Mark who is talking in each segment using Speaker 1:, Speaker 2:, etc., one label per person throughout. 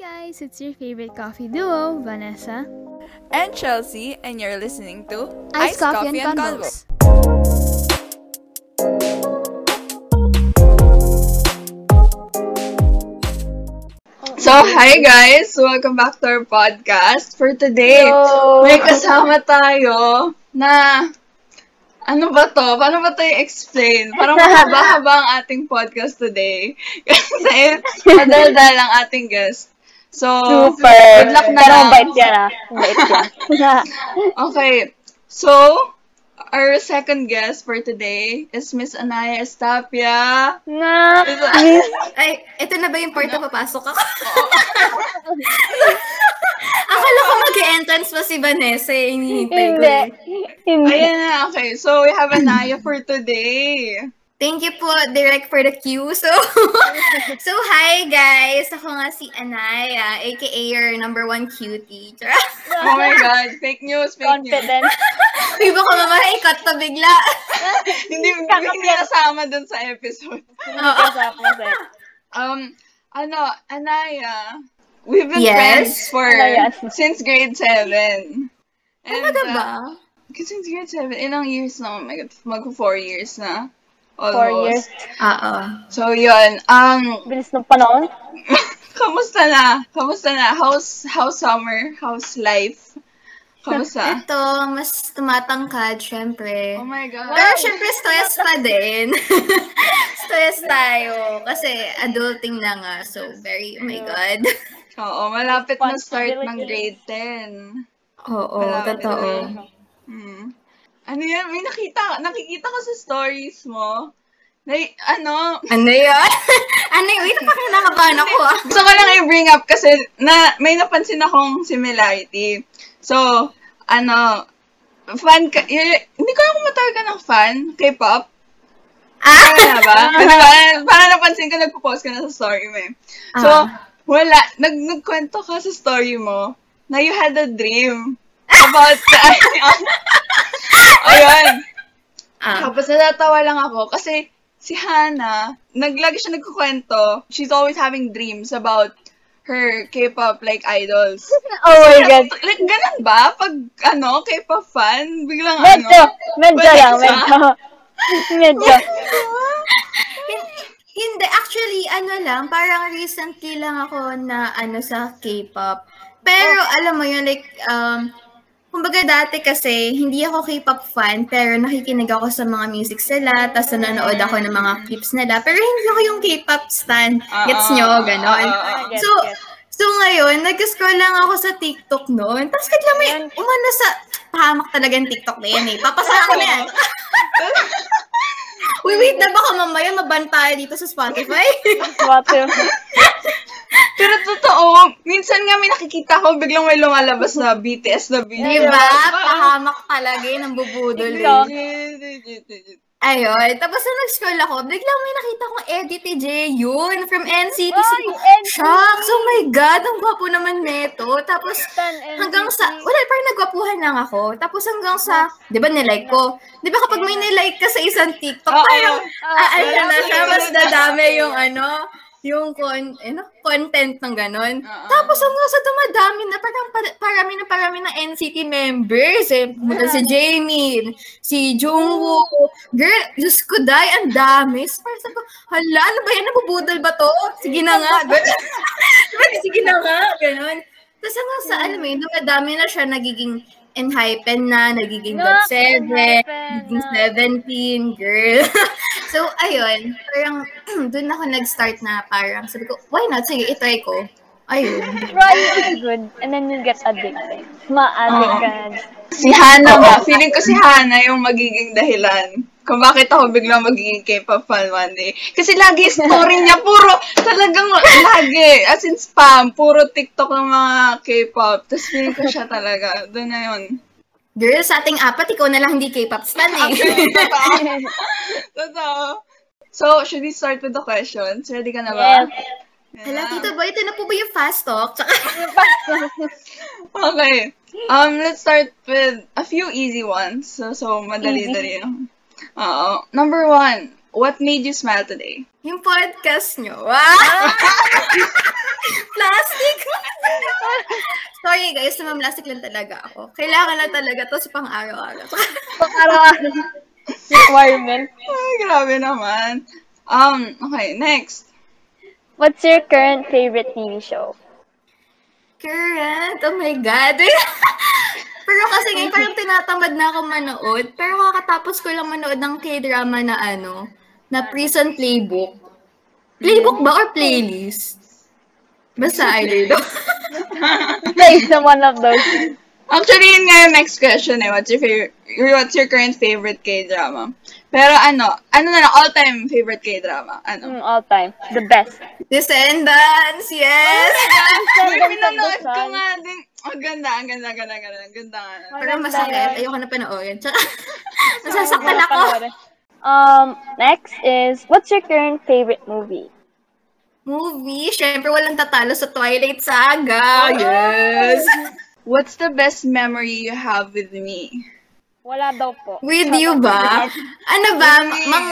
Speaker 1: guys, it's your favorite coffee duo, Vanessa.
Speaker 2: and Chelsea, and you're listening to
Speaker 1: Ice, Coffee, and Convos.
Speaker 3: So, hi guys! Welcome back to our podcast. For today, may kasama tayo na ano ba to? Paano ba to i-explain? Parang mahaba-haba ang ating podcast today. Kasi madaldal ang ating guest. So,
Speaker 4: Super.
Speaker 3: good luck na
Speaker 4: Pero
Speaker 3: lang.
Speaker 4: mabait yan ah. Yan.
Speaker 3: Okay. So, our second guest for today is Miss Anaya Estapia.
Speaker 4: na,
Speaker 5: Ay, ito na ba yung part na papasok ako? Akala ko mag-entrance pa si Vanessa, eh. Hinihintay ko
Speaker 4: hindi.
Speaker 5: eh.
Speaker 4: Hindi.
Speaker 3: Ayan na, okay. So, we have Anaya for today.
Speaker 5: Thank you po, Direct, for the cue. So, so hi guys! Ako nga si Anaya, aka your number one cutie. Charot.
Speaker 3: Oh my God. Fake news, fake news.
Speaker 4: Confident.
Speaker 5: Uy, baka mamaya ikat to bigla.
Speaker 3: hindi, hindi nasama dun sa episode.
Speaker 4: Kasama sa
Speaker 3: Um, ano, Anaya, we've been
Speaker 5: Yes?
Speaker 3: friends for,
Speaker 4: Anaya.
Speaker 3: since grade 7. And,
Speaker 5: Talaga
Speaker 3: uh,
Speaker 5: ba?
Speaker 3: since grade 7, ilang years na, oh my God, mag-4 years na. Almost.
Speaker 4: Four years.
Speaker 5: Oo.
Speaker 3: So, yun. Um,
Speaker 4: Bilis ng panahon.
Speaker 3: kamusta na? Kamusta na? How's, how's summer? How's life? Kamusta?
Speaker 5: Ito, mas tumatangkad, syempre.
Speaker 3: Oh my God.
Speaker 5: Pero syempre, stress pa din. stress tayo. Kasi adulting na nga. So, very, oh my God.
Speaker 3: Oo, malapit na start ng grade 10.
Speaker 5: Oo,
Speaker 3: Malapit
Speaker 5: totoo.
Speaker 3: na. Hmm. Ano yan? May nakita, nakikita ko sa stories mo. Na, ano,
Speaker 5: Ano yun? ano yun? Wait, parang nakabahan ako ah.
Speaker 3: gusto ko lang i-bring up kasi na, may napansin akong similarity. So, ano, fan ka, y- hindi ko alam kung ka ng fan, K-pop.
Speaker 5: Ah!
Speaker 3: Ano na ba? Ano ba? Parang napansin ko, nagpo-post ka na sa story mo eh. So,
Speaker 5: Ah.
Speaker 3: wala, nag nagkwento ka sa story mo na you had a dream about the, ayun.
Speaker 5: Ah.
Speaker 3: Tapos natatawa lang ako kasi si Hannah, naglagi siya nagkukwento, she's always having dreams about her K-pop like idols.
Speaker 4: Oh my God.
Speaker 3: Like, ganun ba? Pag, ano, K-pop fan, biglang
Speaker 4: Medyo.
Speaker 3: ano?
Speaker 4: Medyo lang. Medyo. Medyo.
Speaker 5: Hindi, actually, ano lang, parang recently lang ako na ano sa K-pop. Pero, alam mo yun, like, um, kumbaga dati kasi, hindi ako K-pop fan, pero nakikinig ako sa mga music sila, tapos nanonood ako ng mga clips nila, pero hindi ako yung K-pop stan. Gets
Speaker 3: Ah,
Speaker 5: nyo?
Speaker 3: ah,
Speaker 5: Ganon.
Speaker 3: ah, ah, ah.
Speaker 5: So, so ngayon, nag-scroll lang ako sa TikTok noon. Tapos bigla may umano sa, pahamak talaga yung TikTok na yan eh. Papasahan ko na yan. Uy, wait na baka mamaya mabantay dito sa Spotify.
Speaker 4: Water.
Speaker 3: Pero totoo, minsan nga may nakikita ko, biglang may lumalabas na BTS na video.
Speaker 5: Di ba? Pahamak talaga yun ang bubudol eh. Ayun. Tapos nung nag-scroll ako, biglang may nakita kong ni Jay yun from NCT.
Speaker 4: Ay, NCT.
Speaker 5: Shucks! Oh my God! Ang gwapo naman neto. Tapos hanggang sa, wala, parang nagwapuhan lang ako. Tapos hanggang sa, di ba nilike ko? Di ba kapag may nilike ka sa isang TikTok, parang,
Speaker 4: Ah,
Speaker 5: ah, ano na siya, mas dadami yung ano, yung con, ano, content ng ganon.
Speaker 3: Oo.
Speaker 5: Tapos hanggang sa dumadami na, parang pa- parami na parami ng NCT members. Eh, pumunta si Jamie, si Jungwoo. Girl, Diyos ko, day, ang dami. So, parang sabi ko, hala, ano ba yan? Nabubudol ba to? Sige na nga. Sige na nga. Ganon. Tapos hanggang sa, alam mo yun, dumadami na siya, nagiging enhypen na, nagiging
Speaker 4: No,
Speaker 5: God 7,
Speaker 4: enhypen
Speaker 5: nagiging
Speaker 4: na.
Speaker 5: 17, girl. so, ayun, parang doon ako nag-start na parang, sabi ko, why not? Sige, itry ko. Ayun.
Speaker 4: Try is good. And then you get addicted. Ma-addict ka.
Speaker 3: Si Hannah ba? Feeling ko si Hannah yung magiging dahilan kung bakit ako biglang magiging K-pop fan one day. Kasi lagi story niya, puro, talagang lagi, as in spam, puro TikTok ng mga K-pop. Tapos feeling ko siya talaga. Doon na yun.
Speaker 5: Girl, sa ating apat, ikaw na lang hindi K-pop stan eh.
Speaker 3: Totoo. Totoo. So, should we start with the questions? Ready ka na ba?
Speaker 4: Yes.
Speaker 5: Hala, Tito Boy, ito na po ba yung fast talk? Tsaka,
Speaker 3: Okay. Um, let's start with a few easy ones. So, so madali-dali lang. Oo. Number one, what made you smile today?
Speaker 5: Yung podcast nyo. Wow! plastic! Sorry guys, plastic lang talaga ako. Kailangan lang talaga to sa pang-araw-araw.
Speaker 4: Pang-araw-araw. Requirement.
Speaker 3: Ay, grabe naman. Um, okay, next.
Speaker 4: What's your current favorite TV show?
Speaker 5: Current? Oh my God. Pero kasi ngayon parang tinatamad na ako manood. Pero kakatapos ko lang manood ng K-drama na ano, na Prison Playbook. Playbook ba or playlist? Basta I don't know.
Speaker 4: Place na one of those.
Speaker 3: Actually, yun nga yung next question eh. What's your favorite, what's your current favorite K-drama? Pero ano, ano na lang, all-time favorite K-drama? Ano?
Speaker 4: Mm, all time. The best.
Speaker 5: Descendants, yes!
Speaker 3: Uy,
Speaker 4: the
Speaker 3: pinanood ko nga din. Ang ganda, ang ganda, ang ganda, ang ganda, ang ganda
Speaker 4: Maganda
Speaker 5: masakit. Ayoko na panoorin. Tsaka, nasasaktan ako.
Speaker 4: Um, next is, what's your current favorite movie?
Speaker 5: Movie, syempre walang tatalo sa Twilight Saga. Yes!
Speaker 3: What's the best memory you have with me?
Speaker 4: Wala daw po.
Speaker 5: With you ba? Ano ba?
Speaker 3: Really?
Speaker 5: Mang,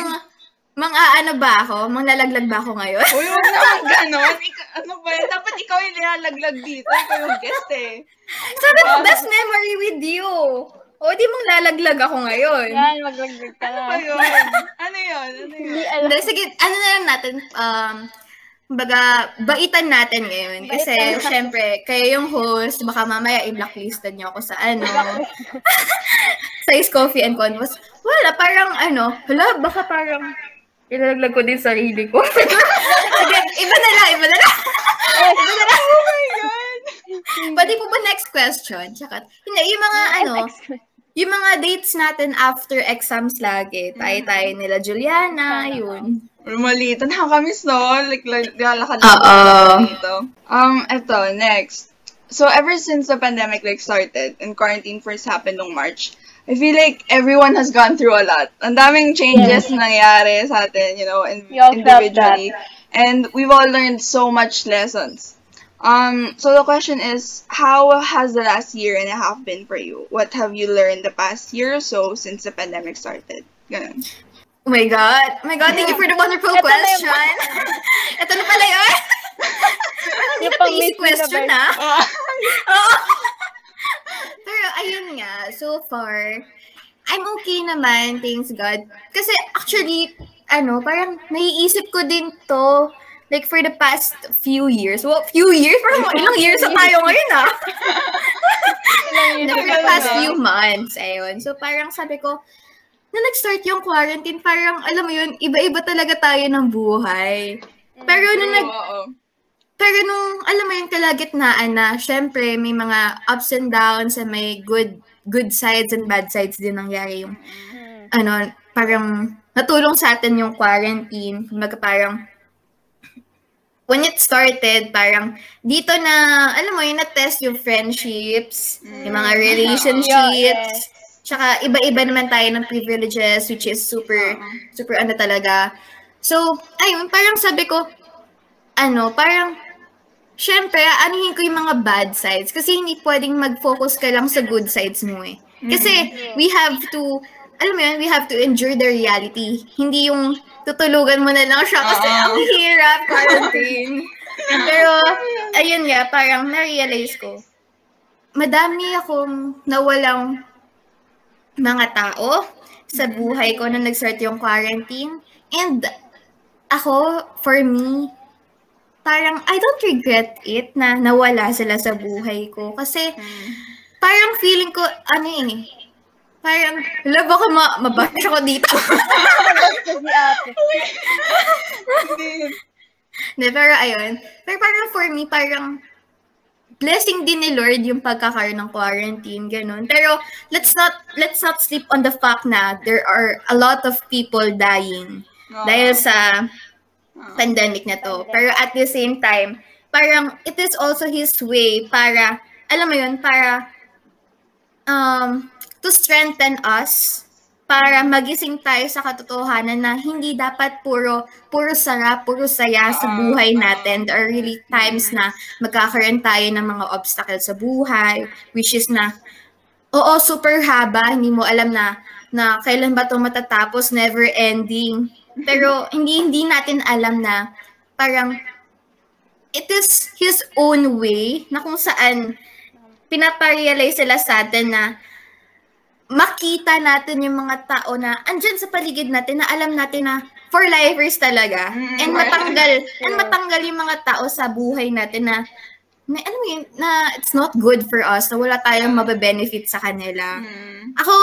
Speaker 5: mang ano ba ako? Mang lalaglag ba ako ngayon?
Speaker 3: Uy, huwag naman ganon. Ika- ano ba? Dapat ikaw yung nilalaglag dito. Ikaw yung guest eh.
Speaker 5: Sabi ko, best memory with you. O, di mong lalaglag ako ngayon.
Speaker 4: Yan, maglaglag ka na.
Speaker 3: Ano yun? Ano yun? Ano yun?
Speaker 4: Hindi,
Speaker 5: sige, ano na lang natin, um, baga, baitan natin ngayon. Kasi,
Speaker 4: Baitan.
Speaker 5: syempre, kayo yung host, baka mamaya i-blacklistan niyo ako sa ano, sa Ice Coffee and Convos. Wala, parang ano, hala, baka parang, ilalaglag ko din sarili ko. Sige, iba na lang, iba na lang. iba na lang.
Speaker 3: Oh my God!
Speaker 5: Pwede po ba next question? Tsaka, hindi, yung mga ano, yung mga dates natin after exams lagi. Tayo-tayo nila Juliana, yun.
Speaker 3: Malita. Nakakamiss, no? Like, like lalakad
Speaker 5: Oo.
Speaker 3: dito. Um, eto, next. So, ever since the pandemic, like, started and quarantine first happened nung March, I feel like everyone has gone through a lot. Ang daming changes na nangyari sa atin, you know, in,
Speaker 4: We all felt
Speaker 3: individually. And we've all learned so much lessons. Um, so the question is, how has the last year and a half been for you? What have you learned the past year or so since the pandemic started? Ganun.
Speaker 5: Oh my God. Oh my God, thank you for the wonderful
Speaker 4: Ito na yung-
Speaker 5: question. Ito na pala yun. Hindi
Speaker 4: Yung
Speaker 5: na pa
Speaker 4: pang
Speaker 5: easy
Speaker 4: Miss
Speaker 5: question
Speaker 4: Universe.
Speaker 5: na. Oo. Pero ayun nga, so far, I'm okay naman, thanks God. Kasi actually, ano, parang naiisip ko din to, like for the past few years. Well, few years? Parang ilang years na tayo ngayon ah. for the past few months, ayun. So parang sabi ko, na nag-start yung quarantine, parang, alam mo yun, iba-iba talaga tayo ng buhay. Pero nung nag, pero nung, alam mo yung kalagitnaan na, syempre, may mga ups and downs and may good good sides and bad sides din nangyari yung, ano, parang natulong sa atin yung quarantine. Kumbaga parang, when it started, parang dito na, alam mo, yung na-test yung friendships, yung mga relationships, tsaka iba-iba naman tayo ng privileges, which is super, super ano talaga. So, ayun, parang sabi ko, ano, parang, syempre, anuhin ko yung mga bad sides. Kasi hindi pwedeng mag-focus ka lang sa good sides mo eh. Kasi, we have to, alam mo yun, we have to endure the reality. Hindi yung tutulugan mo na lang siya kasi ang hirap, quarantine. Pero, ayun nga, parang na-realize ko, madami akong nawalang mga tao sa buhay ko na nag-start yung quarantine. And ako, for me, parang I don't regret it na nawala sila sa buhay ko. Kasi parang feeling ko, ano eh, parang, hala, baka ma mabash ako dito.
Speaker 4: Si ate.
Speaker 5: Hindi, pero ayun. Pero parang for me, parang blessing din ni Lord yung pagkakaroon ng quarantine, ganun. Pero let's not let's not sleep on the fact na there are a lot of people dying
Speaker 3: Oo.
Speaker 5: dahil sa pandemic na to. Pero at the same time, parang it is also His way para, alam mo yun, para um, to strengthen us para magising tayo sa katotohanan na hindi dapat puro puro sarap, puro saya sa buhay natin. There are really times na magkakaroon tayo ng mga obstacles sa buhay, which is na, oo, super haba, hindi mo alam na, na kailan ba ito matatapos, never ending. Pero hindi hindi natin alam na parang it is his own way na kung saan pinaparealize sila sa atin na makita natin yung mga tao na andyan sa paligid natin na alam natin na for lifers talaga.
Speaker 3: Mm,
Speaker 5: And matanggal, and matanggal yung mga tao sa buhay natin na na, ano yun, na it's not good for us, na wala tayong mabe-benefit sa kanila.
Speaker 3: Mm.
Speaker 5: Ako,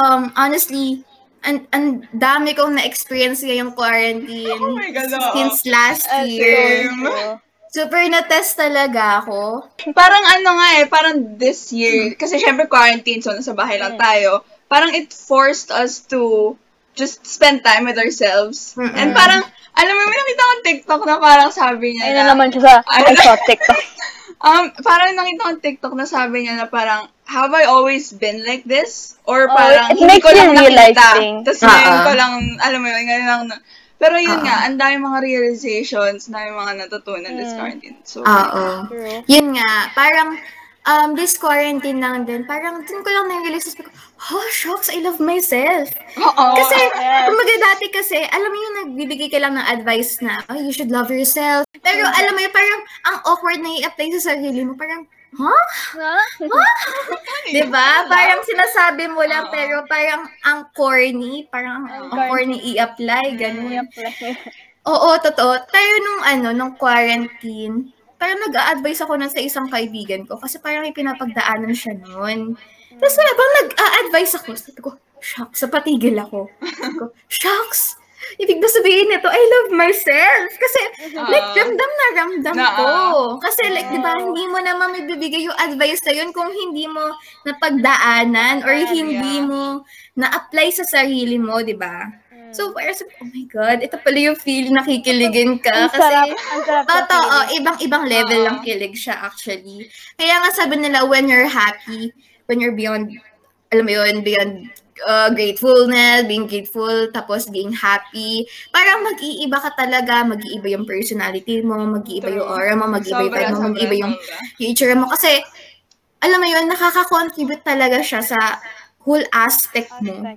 Speaker 5: um, honestly, ang ang dami kong na-experience ngayong quarantine
Speaker 3: Oh my God,
Speaker 5: since last
Speaker 4: Ah,
Speaker 5: year.
Speaker 3: Same.
Speaker 5: Super na-test talaga ako.
Speaker 3: Parang ano nga eh, parang this year, kasi syempre quarantine, so nasa bahay lang tayo, parang it forced us to just spend time with ourselves.
Speaker 5: Mm-mm.
Speaker 3: And parang, alam mo, may nakita akong TikTok na parang sabi niya
Speaker 4: Ayun
Speaker 3: na,
Speaker 4: na naman siya sa I saw TikTok.
Speaker 3: um, parang nakita akong TikTok na sabi niya na parang, have I always been like this? Or
Speaker 4: Oh,
Speaker 3: parang,
Speaker 4: it
Speaker 3: hindi
Speaker 4: makes
Speaker 3: ko lang nakita. Tapos ngayon
Speaker 5: Ah,
Speaker 3: ko
Speaker 5: ah.
Speaker 3: lang, alam mo yun, ngayon lang, na- pero yun
Speaker 5: Ah,
Speaker 3: nga,
Speaker 5: ah.
Speaker 3: ang dami mga realizations, dami mga natutunan this
Speaker 4: Mm.
Speaker 3: quarantine. So,
Speaker 5: Oo.
Speaker 4: True.
Speaker 5: Yun nga, parang um, this quarantine lang din, parang dun ko lang na-realize, ko, oh, shocks, I love myself.
Speaker 3: oo.
Speaker 5: Kasi,
Speaker 4: Yes.
Speaker 5: kumaga dati kasi, alam mo yung nagbibigay ka lang ng advice na, oh, you should love yourself. Pero alam mo yung parang, ang awkward na i-apply sa sarili mo, parang, huh? Diba? Parang sinasabi mo lang,
Speaker 3: Oo.
Speaker 5: pero parang ang corny, parang ang, ang corny i-apply, ganun. Oo, totoo. Tayo nung ano, nung quarantine, parang nag-a-advise ako na sa isang kaibigan ko kasi parang may pinapagdaanan siya noon. Tapos habang nag-a-advise ako, sabi ko, shucks, patigil ako. Sabi ko, shucks, ibig ba sabihin nito, I love myself. Kasi, like,
Speaker 3: Oo.
Speaker 5: ramdam na ramdam
Speaker 3: Na,
Speaker 5: ko.
Speaker 3: ah.
Speaker 5: Kasi, like, di ba, hindi mo naman mabibigay yung advice na yun kung hindi mo napagdaanan or hindi
Speaker 3: yeah.
Speaker 5: mo na-apply sa sarili mo, di ba? So, parang sabi, oh my God, ito pala yung feeling nakikiligin ka.
Speaker 4: Ang sarap,
Speaker 5: Kasi,
Speaker 4: ang sarap. ng
Speaker 5: totoo, ibang-ibang level
Speaker 3: Oo.
Speaker 5: ng kilig siya actually. Kaya nga sabi nila, when you're happy, when you're beyond, alam mo yun, beyond uh, gratefulness, being grateful, tapos being happy, parang mag-iiba ka talaga, mag-iiba yung personality mo, mag-iiba yung aura mo, mag-iiba yung vibe mo, mag-iiba yung, yung itsura mo. Kasi, alam mo yun, nakaka-contribute talaga siya sa whole aspect mo.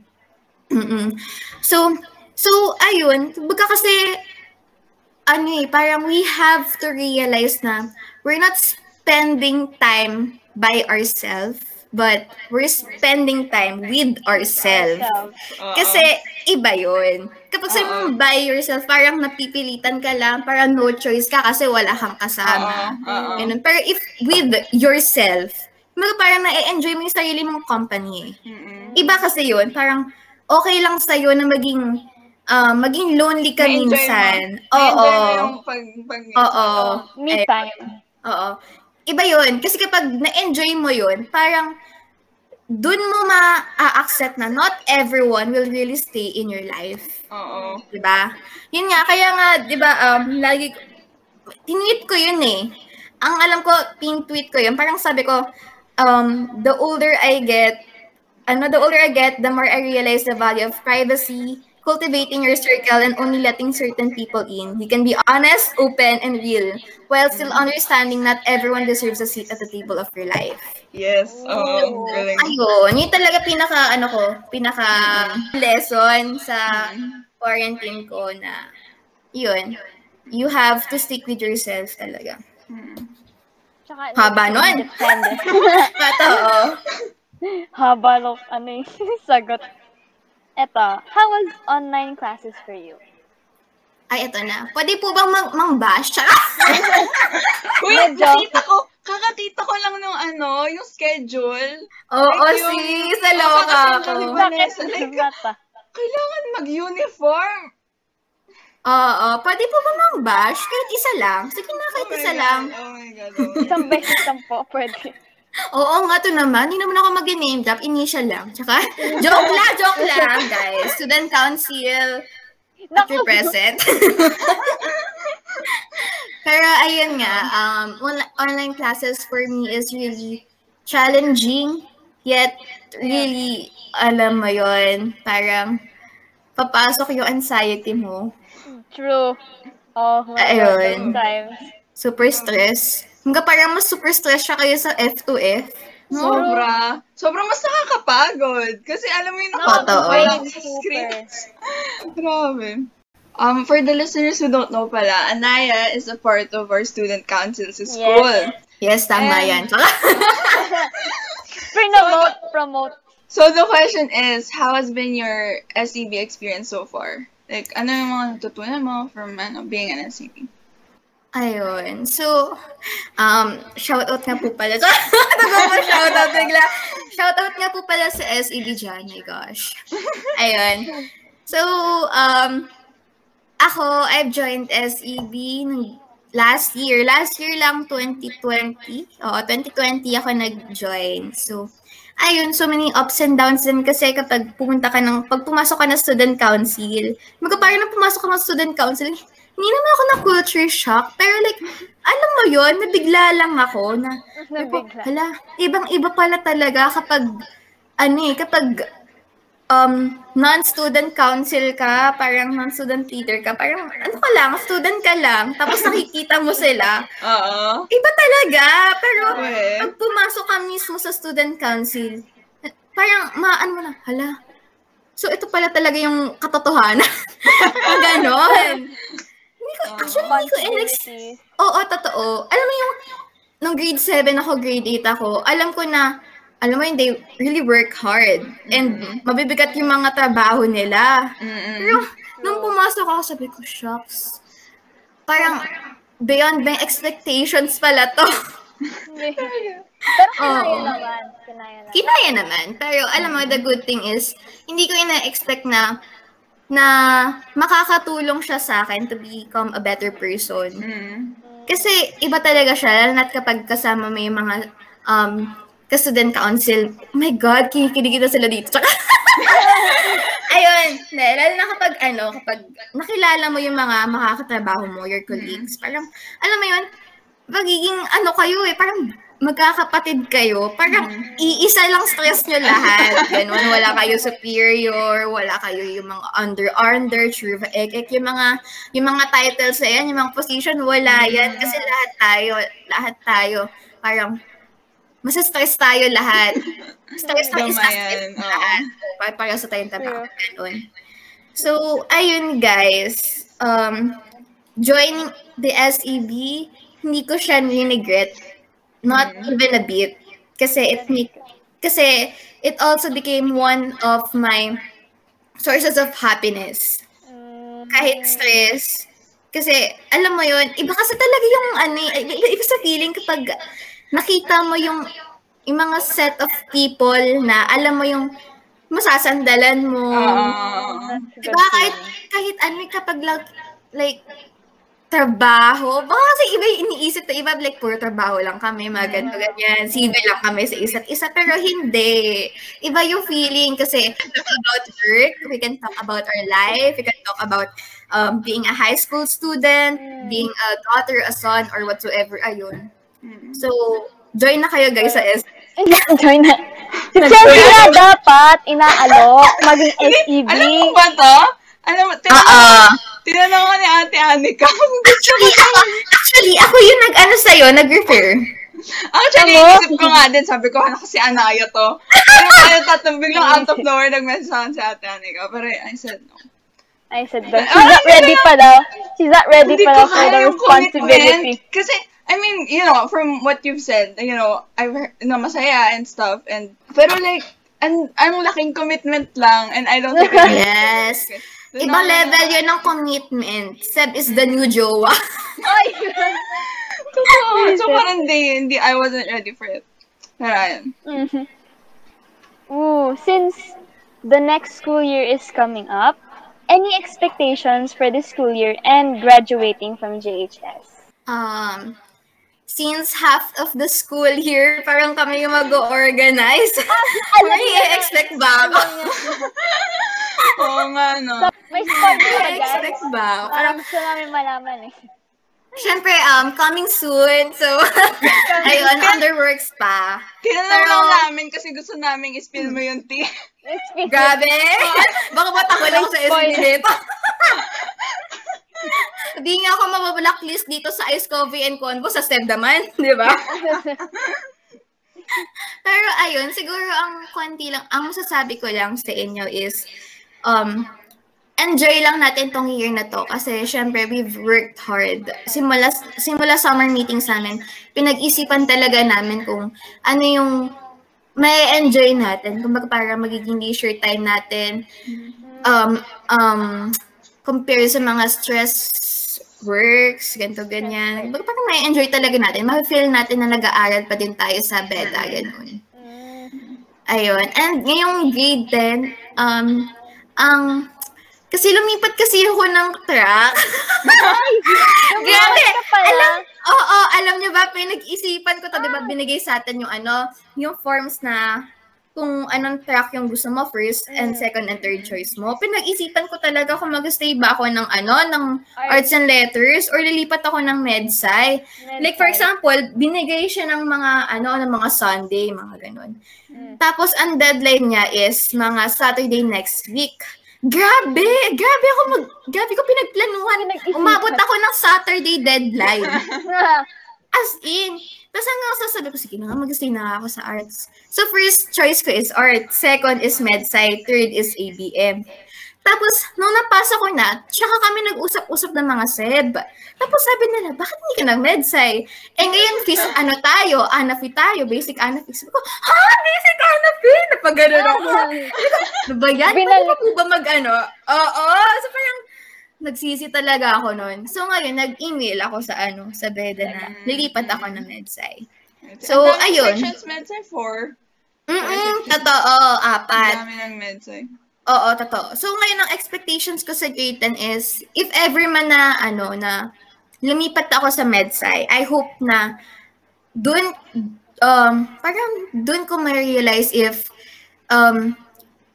Speaker 5: Mm-mm. So, so, ayun, baga kasi, ano eh, parang we have to realize na we're not spending time by ourselves, but we're spending time with ourselves.
Speaker 3: Oo.
Speaker 5: Kasi, iba yun. Kapag sabi mo by yourself, parang napipilitan ka lang, parang no choice ka kasi wala kang kasama.
Speaker 3: Oo, oo.
Speaker 5: Ganun. Pero if with yourself, mga parang na-enjoy mo yung sarili mong company. eh. Iba kasi yun, parang okay lang sa'yo na maging ah, maging lonely ka minsan. Oo.
Speaker 3: Pag,
Speaker 5: Oo.
Speaker 4: Me time.
Speaker 5: Oo. Iba yun. Kasi kapag na-enjoy mo yun, parang dun mo ma-accept na not everyone will really stay in your life.
Speaker 3: Oo.
Speaker 5: Diba? Yun nga, kaya nga, diba, um, lagi, tinweet ko yun eh. Ang alam ko, pin-tweet ko yun. Parang sabi ko, um, the older I get, ano, the older I get, the more I realize the value of privacy, cultivating your circle, and only letting certain people in. You can be honest, open, and real, while still understanding not everyone deserves a seat at the table of your life.
Speaker 3: Yes. Oo. Galing.
Speaker 5: Ayun, yun talaga pinaka, ano ko, pinaka lesson sa quarantine ko na, yun, you have to stick with yourself talaga.
Speaker 4: Tsaka,
Speaker 5: Haba nun.
Speaker 4: Depende.
Speaker 5: Totoo.
Speaker 4: Haba ng ano yung sagot. Eto, how was online classes for you?
Speaker 5: Ay, eto na. Pwede po bang mang, mang-bash? Tsaka,
Speaker 3: Uy,
Speaker 4: Medyo.
Speaker 3: nakita ko, kakakita ko lang nung ano, yung schedule.
Speaker 5: Oo,
Speaker 3: Like yung-
Speaker 5: sis, naloka
Speaker 3: Kakasend
Speaker 5: ako.
Speaker 4: Bakit?
Speaker 3: Vanessa, like, kailangan mag-uniform.
Speaker 5: Oo, pwede po ba mang-bash? Kahit isa lang. Sige na, kahit
Speaker 3: Oh
Speaker 5: isa
Speaker 3: God,
Speaker 5: lang.
Speaker 3: Oh my God. Oh my
Speaker 4: Isang
Speaker 3: God.
Speaker 4: beses lang po, pwede.
Speaker 5: Oo nga to naman. Hindi naman ako mag-name drop. Initial lang. Tsaka, joke lang, joke lang, guys. Student council, at present. Pero ayun nga, um, on- online classes for me is really challenging, yet really, alam mo yon parang papasok yung anxiety mo.
Speaker 4: True. Oh, my
Speaker 5: Ayun.
Speaker 4: God, those times.
Speaker 5: Super stress. Hanggang parang mas super stress siya kayo sa F2F.
Speaker 3: Sobra. Sobra mas nakakapagod. Kasi alam mo yung nakakapagod sa script. Grabe. Um, for the listeners who don't know pala, Anaya is a part of our student council sa school.
Speaker 5: Yes, tama
Speaker 3: And-
Speaker 5: yan.
Speaker 4: Promote, promote.
Speaker 3: So the question is, how has been your SEB experience so far? Like, ano yung mga natutunan mo from ano, being an SEB?
Speaker 5: Ayun. So, um, shoutout nga po pala. Mo, shoutout bigla. Shoutout nga po pala sa SED dyan. My gosh. Ayun. So, um, ako, I've joined SEB last year. Last year lang, 2020. Oo, 2020 ako nag-join. So, ayun, so many ups and downs din kasi kapag pumunta ka ng, pag pumasok ka ng student council, magka parang nang pumasok ka ng student council, hindi naman ako na culture shock, pero like, alam mo yon nabigla lang ako na,
Speaker 4: Nabigla.
Speaker 5: hala, ibang-iba pala talaga kapag, ano eh, kapag um, non-student council ka, parang non-student leader ka, parang ano ka lang, student ka lang, tapos nakikita mo sila,
Speaker 3: Oo.
Speaker 5: iba talaga. Pero
Speaker 3: Okay.
Speaker 5: pag pumasok ka mismo sa student council, parang maano mo na, hala, so ito pala talaga yung katotohanan. Ganon. Hindi ko, actually, hindi ko in
Speaker 4: Responsibilities.
Speaker 5: Oo, totoo. Alam mo yung, nung grade 7 ako, grade 8 ako, alam ko na, alam mo yun, they really work hard. And mabibigat yung mga trabaho nila.
Speaker 3: Mm-mm.
Speaker 5: Pero, nung pumasok ako, sabi ko, shucks. Parang, beyond my expectations pala to.
Speaker 4: Pero kinaya
Speaker 5: Oo.
Speaker 4: naman. Kinaya naman.
Speaker 5: Kinaya naman. Pero, alam mo, the good thing is, hindi ko ina-expect na, na makakatulong siya sa akin to become a better person.
Speaker 3: Mm.
Speaker 5: Kasi iba talaga siya, lalo na't kapag kasama yung mga um, ka-student council. Oh my God, kinikilig na sila dito. Tsaka, ayun, na, lalo na kapag, ano, kapag nakilala mo yung mga makakatrabaho mo, your colleagues, parang, alam mo yun, magiging, ano kayo eh, parang magkakapatid kayo, parang iisa lang stress nyo lahat. Ganun, wala kayo superior, wala kayo yung mga under-under, true, ek, yung mga, yung mga titles na yan, yung mga position, wala yan. Kasi lahat tayo, lahat tayo, parang, masa-stress tayo lahat. Stress na isa,
Speaker 3: Gamayan,
Speaker 5: stress
Speaker 3: oo.
Speaker 5: lahat. Para, para sa tayong trabaho, ganun. So, ayun guys, um, joining the SEB, hindi ko siya regret. Not even a bit. Kasi it make, kasi it also became one of my sources of happiness.
Speaker 4: Mm,
Speaker 5: Kahit stress. Kasi, alam mo yun, iba kasi talaga yung, ano, eh, iba, sa feeling kapag nakita mo yung, yung mga set of people na alam mo yung masasandalan mo.
Speaker 4: That's
Speaker 5: Diba? Kahit, kahit ano, kapag like, like, trabaho. Baka kasi iba yung iniisip na iba, like, puro trabaho lang kami, mga ganito, ganyan. Civil lang kami sa isa't isa. Pero hindi. Iba yung feeling kasi we can talk about work, we can talk about our life, we can talk about um, being a high school student, being a daughter, a son, or whatsoever. Ayun. So, join na kayo guys sa S.
Speaker 4: Join na. Si Chelsea na dapat inaalok maging SEB.
Speaker 3: Alam mo ba to? Alam mo, tinanong,
Speaker 5: Ah,
Speaker 3: tinanong ko ni Ate Anika kung gusto ko
Speaker 5: Actually, ako, actually, ako yung nag-ano sa'yo, nag-refer.
Speaker 3: Actually,
Speaker 4: Ano?
Speaker 3: isip ko nga din, sabi ko, ano kasi Anaya to. Pero kaya tatang biglang out of nowhere nag-message sa akin si Ate Anika. Pero I said no.
Speaker 4: I said that. She's not ready pa daw. She's not ready pa daw for the responsibility.
Speaker 3: Kasi, I mean, you know, from what you've said, you know, I've heard, na masaya and stuff. And, pero like, ang, ang laking commitment lang. And I don't think
Speaker 5: Yes.
Speaker 3: Doon
Speaker 5: Ibang
Speaker 3: ako-
Speaker 5: level yun ng commitment. Seb is the new jowa.
Speaker 4: Ay!
Speaker 3: Totoo. So, parang hindi, hindi, I wasn't ready for it. Pero, ayun.
Speaker 4: Mhm. Ooh, since the next school year is coming up, any expectations for this school year and graduating from JHS?
Speaker 5: Um, since half of the school here, parang kami yung mag-organize. ano i-expect ba ako?
Speaker 3: Oo nga, no.
Speaker 4: May spoiler ka, guys.
Speaker 5: I-expect ba ako? Parang,
Speaker 4: gusto namin malaman eh.
Speaker 5: syempre, um, coming soon. So, ayun, under works pa. Pero-
Speaker 3: lang namin kasi gusto namin i-spill mo yung tea.
Speaker 5: Grabe! Baka ba't ako lang sa
Speaker 4: Spoiler.
Speaker 5: SB nito? Hindi nga ako mabablacklist dito sa Ice Coffee and Convo sa STEM naman, di ba? Pero ayun, siguro ang konti lang, ang masasabi ko lang sa inyo is, um, enjoy lang natin tong year na to kasi syempre we've worked hard. Simula, simula summer meetings namin, pinag-isipan talaga namin kung ano yung may enjoy natin. Kung para magiging leisure time natin. Um, um, compare sa mga stress works, ganito, ganyan. Baga parang may enjoy talaga natin. Ma-feel natin na nag-aaral pa din tayo sa beda, ganun. Ayun. And ngayong grade 10, um, ang kasi lumipat kasi ako ng track. Grabe! Alam, oo, alam niyo ba, pinag-isipan ko to, di ba, binigay sa atin yung ano, yung forms na kung anong track yung gusto mo, first and second and third choice mo. Pinag-isipan ko talaga kung mag-stay ba ako ng ano, ng arts and letters or lilipat ako ng medsci. Like for example, binigay siya ng mga ano, ng mga Sunday, mga ganun. Tapos ang deadline niya is mga Saturday next week. Grabe! Grabe ako mag... Grabe ko pinagplanuhan. Umabot ako ng Saturday deadline. As in. Tapos hanggang sasabi ko, sige na nga, mag-stay na ako sa arts. So first choice ko is art. Second is MedSci. Third is ABM. Tapos, nung napasa ko na, tsaka kami nag-usap-usap ng mga seb. Tapos sabi nila, bakit hindi ka nag-medsci? Eh ngayon, phys, ano tayo, anafi tayo, basic anafi. Sabi ko, ha? Basic anafi? Napagano'n ako. ano ba yan? Po ba mag-ano? Oo. So parang, nagsisi talaga ako noon. So ngayon, nag-email ako sa ano, sa Beda na lilipat ako ng medsci. So,
Speaker 3: daming
Speaker 5: ayun.
Speaker 3: sections medsa four.
Speaker 5: Mm-mm, totoo, apat.
Speaker 3: Ang dami ng medsa.
Speaker 5: Oo, totoo. So, ngayon ang expectations ko sa grade 10 is, if ever man na, ano, na lumipat ako sa MedSci, I hope na dun, um, parang dun ko ma-realize if um,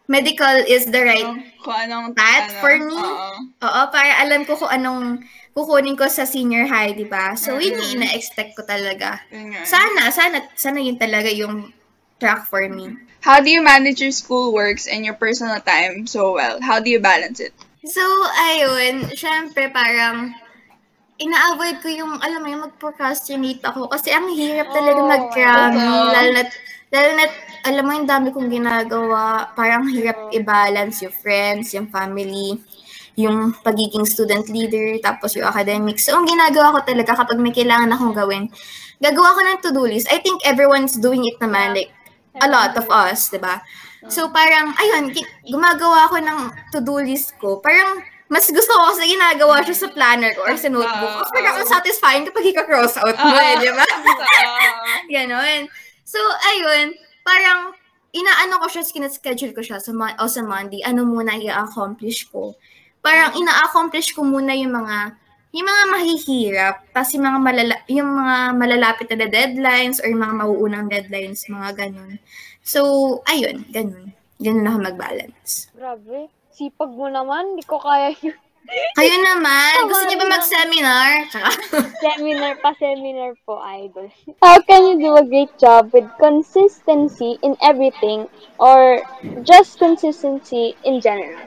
Speaker 5: medical is the right
Speaker 3: Kung anong...
Speaker 5: path
Speaker 3: ano,
Speaker 5: for me.
Speaker 3: Oo.
Speaker 5: Oo, para alam ko kung anong kukunin ko sa senior high, di ba? So, yun
Speaker 3: Mm-hmm.
Speaker 5: yung ina-expect ko talaga.
Speaker 3: Yun.
Speaker 5: Sana, sana, sana yun talaga yung track for me.
Speaker 3: How do you manage your school works and your personal time so well? How do you balance it?
Speaker 5: So, ayun, syempre parang ina-avoid ko yung, alam mo yung mag-procrastinate ako kasi ang hirap talaga
Speaker 4: Oh,
Speaker 5: mag-cramming. Lalo na, lalo na, alam mo yung dami kong ginagawa, parang hirap i-balance yung friends, yung family, yung pagiging student leader, tapos yung academics. So, ang ginagawa ko talaga kapag may kailangan akong gawin, gagawa ko ng to-do list. I think everyone's doing it naman, like, a lot of us, di ba? So, parang, ayun, gumagawa ko ng to-do list ko. Parang, mas gusto ko kasi ginagawa siya sa planner ko or sa notebook. Kasi parang ang satisfying kapag ika-cross out mo, eh, di ba? Ganon. So, ayun, parang, inaano ko siya, schedule ko siya sa, o sa Monday, ano muna i-accomplish ko. Parang ina-accomplish ko muna yung mga yung mga mahihirap, tapos yung mga, malala, yung mga malalapit na deadlines or yung mga mauunang deadlines, mga ganun. So, ayun, ganun. Ganun ako mag-balance.
Speaker 4: Grabe. Sipag mo naman. Hindi ko kaya yun.
Speaker 5: Kayo naman, gusto niyo ba mag-seminar? Tsaka,
Speaker 4: Seminar pa, seminar po, idol. How can you do a great job with consistency in everything or just consistency in general?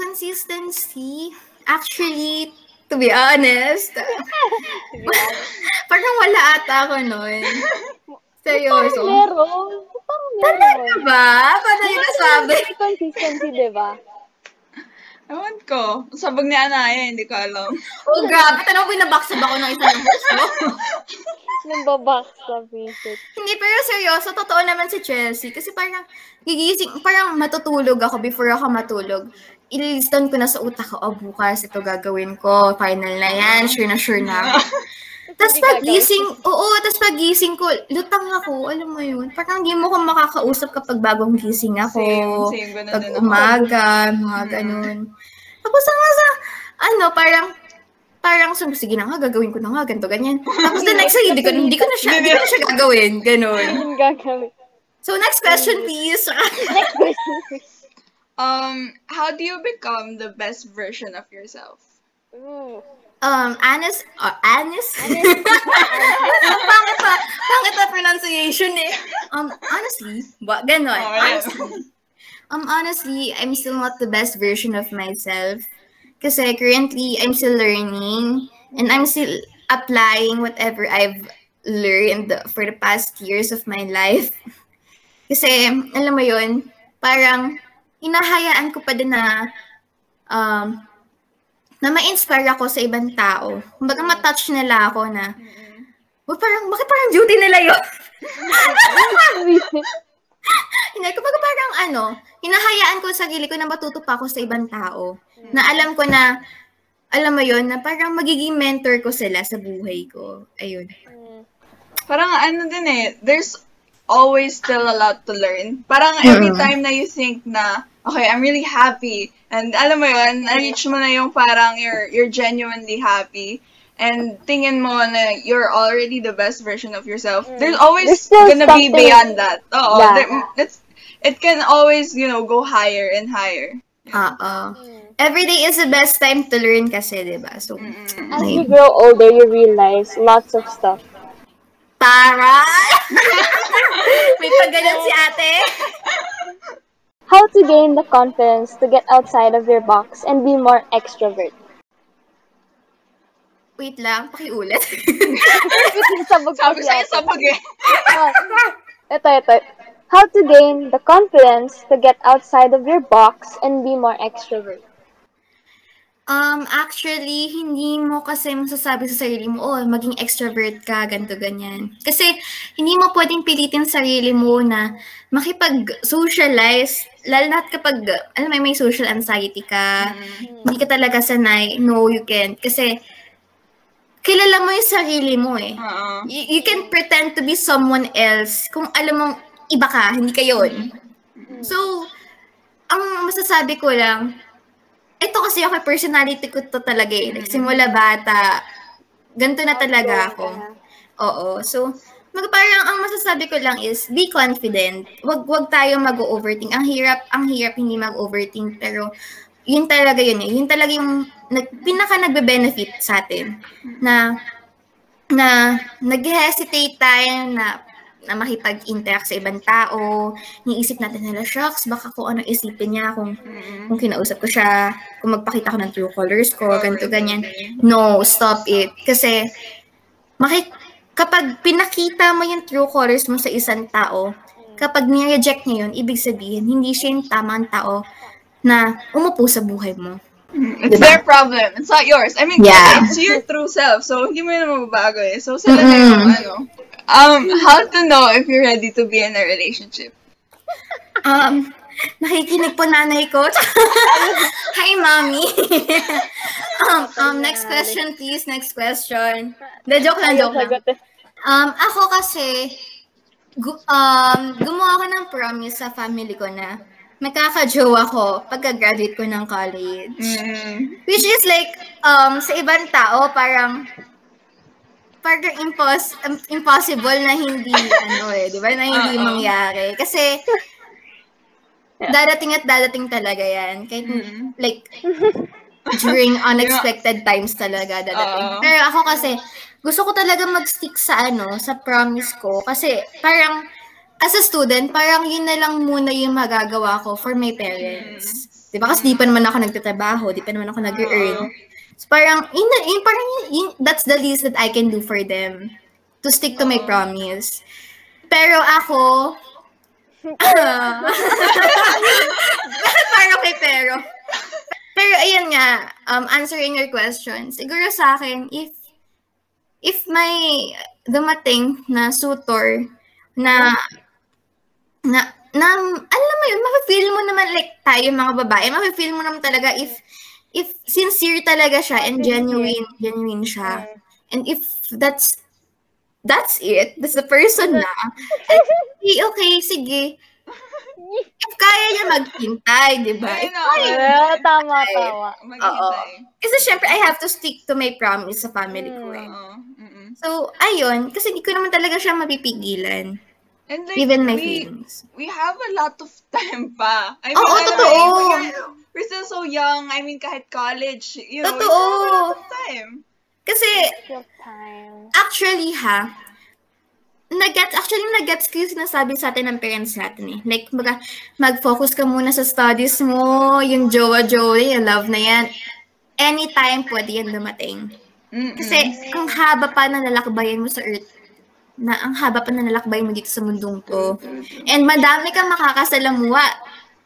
Speaker 5: consistency, actually, to be honest, parang wala ata ako nun. Seryoso.
Speaker 4: Meron. Parang
Speaker 5: Talaga
Speaker 4: meron.
Speaker 5: ba? Paano yung nasabi?
Speaker 4: Consistency, di ba?
Speaker 3: Ewan ko. Sabag ni Anaya, hindi ko alam.
Speaker 5: Oh, grabe. Tanong ko nabaksab ako ng isa ng host mo.
Speaker 4: Sa visit.
Speaker 5: Hindi, pero seryoso, totoo naman si Chelsea. Kasi parang, gigising, parang matutulog ako before ako matulog. Ililistan ko na sa utak ko, oh, bukas, ito gagawin ko. Final na yan. Sure na sure na ako. Tapos
Speaker 4: Hindi
Speaker 5: pag gising, oo, tapos pag gising ko, lutang ako, alam mo yun. Parang hindi mo ko makakausap kapag bagong gising ako.
Speaker 3: Same, same. Ganun
Speaker 5: Pag
Speaker 3: din ako.
Speaker 5: umaga, mga ganun. Tapos ang sa, ano, parang, parang, so, sige na nga, gagawin ko na nga, ganito, ganyan. Tapos the next day, hindi ko, hindi ko na siya, hindi ko na siya gagawin, ganun.
Speaker 4: Gagawin.
Speaker 5: So, next question, please.
Speaker 4: Next question.
Speaker 3: Um, how do you become the best version of yourself?
Speaker 4: Ooh.
Speaker 5: Um, honest, uh, honest? pangit pa, pangit pa pronunciation eh. Um, honestly, ba, ganon.
Speaker 3: Oh, yeah.
Speaker 5: Honestly, um, honestly, I'm still not the best version of myself. Kasi currently, I'm still learning and I'm still applying whatever I've learned for the past years of my life. Kasi, alam mo yun, parang hinahayaan ko pa din na um, na ma-inspire ako sa ibang tao. Kumbaga, matouch nila ako na, oh, parang, bakit parang duty nila yun? Hindi, kumbaga parang ano, hinahayaan ko sa sarili ko na matuto pa ako sa ibang tao. Na alam ko na, alam mo yon na parang magiging mentor ko sila sa buhay ko. Ayun.
Speaker 3: Parang ano din eh, there's always still a lot to learn. Parang every time na you think na, okay, I'm really happy. And alam mo yun, na-reach mo na yung parang you're, you're genuinely happy. And tingin mo na you're already the best version of yourself. There's always
Speaker 4: There's
Speaker 3: gonna be beyond that. Oo,
Speaker 4: Yeah.
Speaker 3: there, it's, it can always, you know, go higher and higher.
Speaker 5: Oo. Every day is the best time to learn kasi, di ba? So,
Speaker 4: As you grow older, you realize lots of stuff.
Speaker 5: para! May paggalan si ate.
Speaker 4: How to gain the confidence to get outside of your box and be more extrovert.
Speaker 5: Wait lang, pakiulit.
Speaker 4: Sabog
Speaker 3: Sabi sa'yo,
Speaker 4: ate.
Speaker 3: sabag eh.
Speaker 4: Ah, ito, ito. How to gain the confidence to get outside of your box and be more extrovert.
Speaker 5: Um, actually, hindi mo kasi masasabi sa sarili mo, oh, maging extrovert ka, ganito, ganyan. Kasi, hindi mo pwedeng pilitin sa sarili mo na makipag-socialize, lalo na kapag, alam mo, may social anxiety ka, hindi ka talaga sanay, no, you can't. Kasi, kilala mo yung sarili mo eh.
Speaker 3: Oo.
Speaker 5: You, you can pretend to be someone else kung alam mong iba ka, hindi ka yun. So, ang masasabi ko lang, ito kasi ako, personality ko to talaga eh. Like, simula bata, ganito na talaga ako. Oo. So, mag, parang ang masasabi ko lang is, be confident. Wag, wag tayo mag-overthink. Ang hirap, ang hirap hindi mag-overthink. Pero, yun talaga yun eh. Yun talaga yung nag, pinaka nagbe-benefit sa atin. Na, na nag-hesitate tayo na na makipag-interact sa ibang tao. Niisip natin nila, shucks, baka kung ano isipin niya kung, kung kinausap ko siya, kung magpakita ko ng true colors ko, ganito, ganyan. No, stop it. Kasi, maki, kapag pinakita mo yung true colors mo sa isang tao, kapag ni-reject niya yun, ibig sabihin, hindi siya yung tamang tao na umupo sa buhay mo.
Speaker 3: It's
Speaker 5: Diba?
Speaker 3: their problem. It's not yours. I mean,
Speaker 5: Yeah.
Speaker 3: it's your true self. So, hindi mo yun mababago eh. So, sila na yung ano. Um, how to know if you're ready to be in a relationship?
Speaker 5: Um, nakikinig po nanay ko. Hi, mommy. um, um, next question, please. Next question. The joke lang, joke lang. Um, ako kasi, gu- um, gumawa ako ng promise sa family ko na magkaka-jowa ko pagka-graduate ko ng college.
Speaker 3: Mm.
Speaker 5: Which is like, um, sa ibang tao, parang, parang impos impossible na hindi, ano eh, di ba, na hindi
Speaker 3: Oo.
Speaker 5: mangyari. Kasi, dadating at dadating talaga yan. Kahit,
Speaker 3: Mm.
Speaker 5: like, during unexpected times talaga dadating.
Speaker 3: Oo.
Speaker 5: Pero ako kasi, gusto ko talaga mag-stick sa ano, sa promise ko. Kasi, parang, as a student, parang yun na lang muna yung magagawa ko for my parents. Di ba? Kasi di pa naman ako nagtatrabaho, di pa naman ako nag-earn. So, parang, na- yun, parang yun- that's the least that I can do for them. To stick to my promise. Pero ako, ah, parang may pero. Pero ayun nga, um, answering your question, siguro sa akin, if if may dumating na suitor na na na alam mo yun, mafe-feel mo naman like tayo mga babae, mafe-feel mo naman talaga if if sincere talaga siya and genuine, genuine siya. And if that's that's it, that's the person na, eh, okay, sige. If kaya niya maghintay, di ba?
Speaker 3: Ay,
Speaker 5: If
Speaker 3: no.
Speaker 5: kaya
Speaker 4: Well, tama, tama.
Speaker 3: Maghihintay.
Speaker 5: kasi syempre, I have to stick to my promise sa family ko eh.
Speaker 3: Oo. Mm-mm.
Speaker 5: So, ayun. Kasi hindi ko naman talaga siya mapipigilan.
Speaker 3: And like,
Speaker 5: Even my
Speaker 3: we,
Speaker 5: feelings.
Speaker 3: we have a lot of time pa. I
Speaker 5: Oo,
Speaker 3: alam mo,
Speaker 5: totoo.
Speaker 3: we're- We're still so young. I mean, kahit college, you know,
Speaker 5: Totoo.
Speaker 3: still lot of time.
Speaker 5: Kasi,
Speaker 4: time.
Speaker 5: actually ha, nag-gets, actually nag-gets ko yung sinasabi sa atin ng parents natin eh. Like, kumbaga, mag-focus ka muna sa studies mo, yung jowa-jowa, yung love na yan. Anytime pwede yan dumating.
Speaker 3: Mm-mm.
Speaker 5: Kasi, ang haba pa ng lalakbayan mo sa earth. na ang haba pa na nalakbay mo dito sa mundong to. And madami kang makakasalamuha.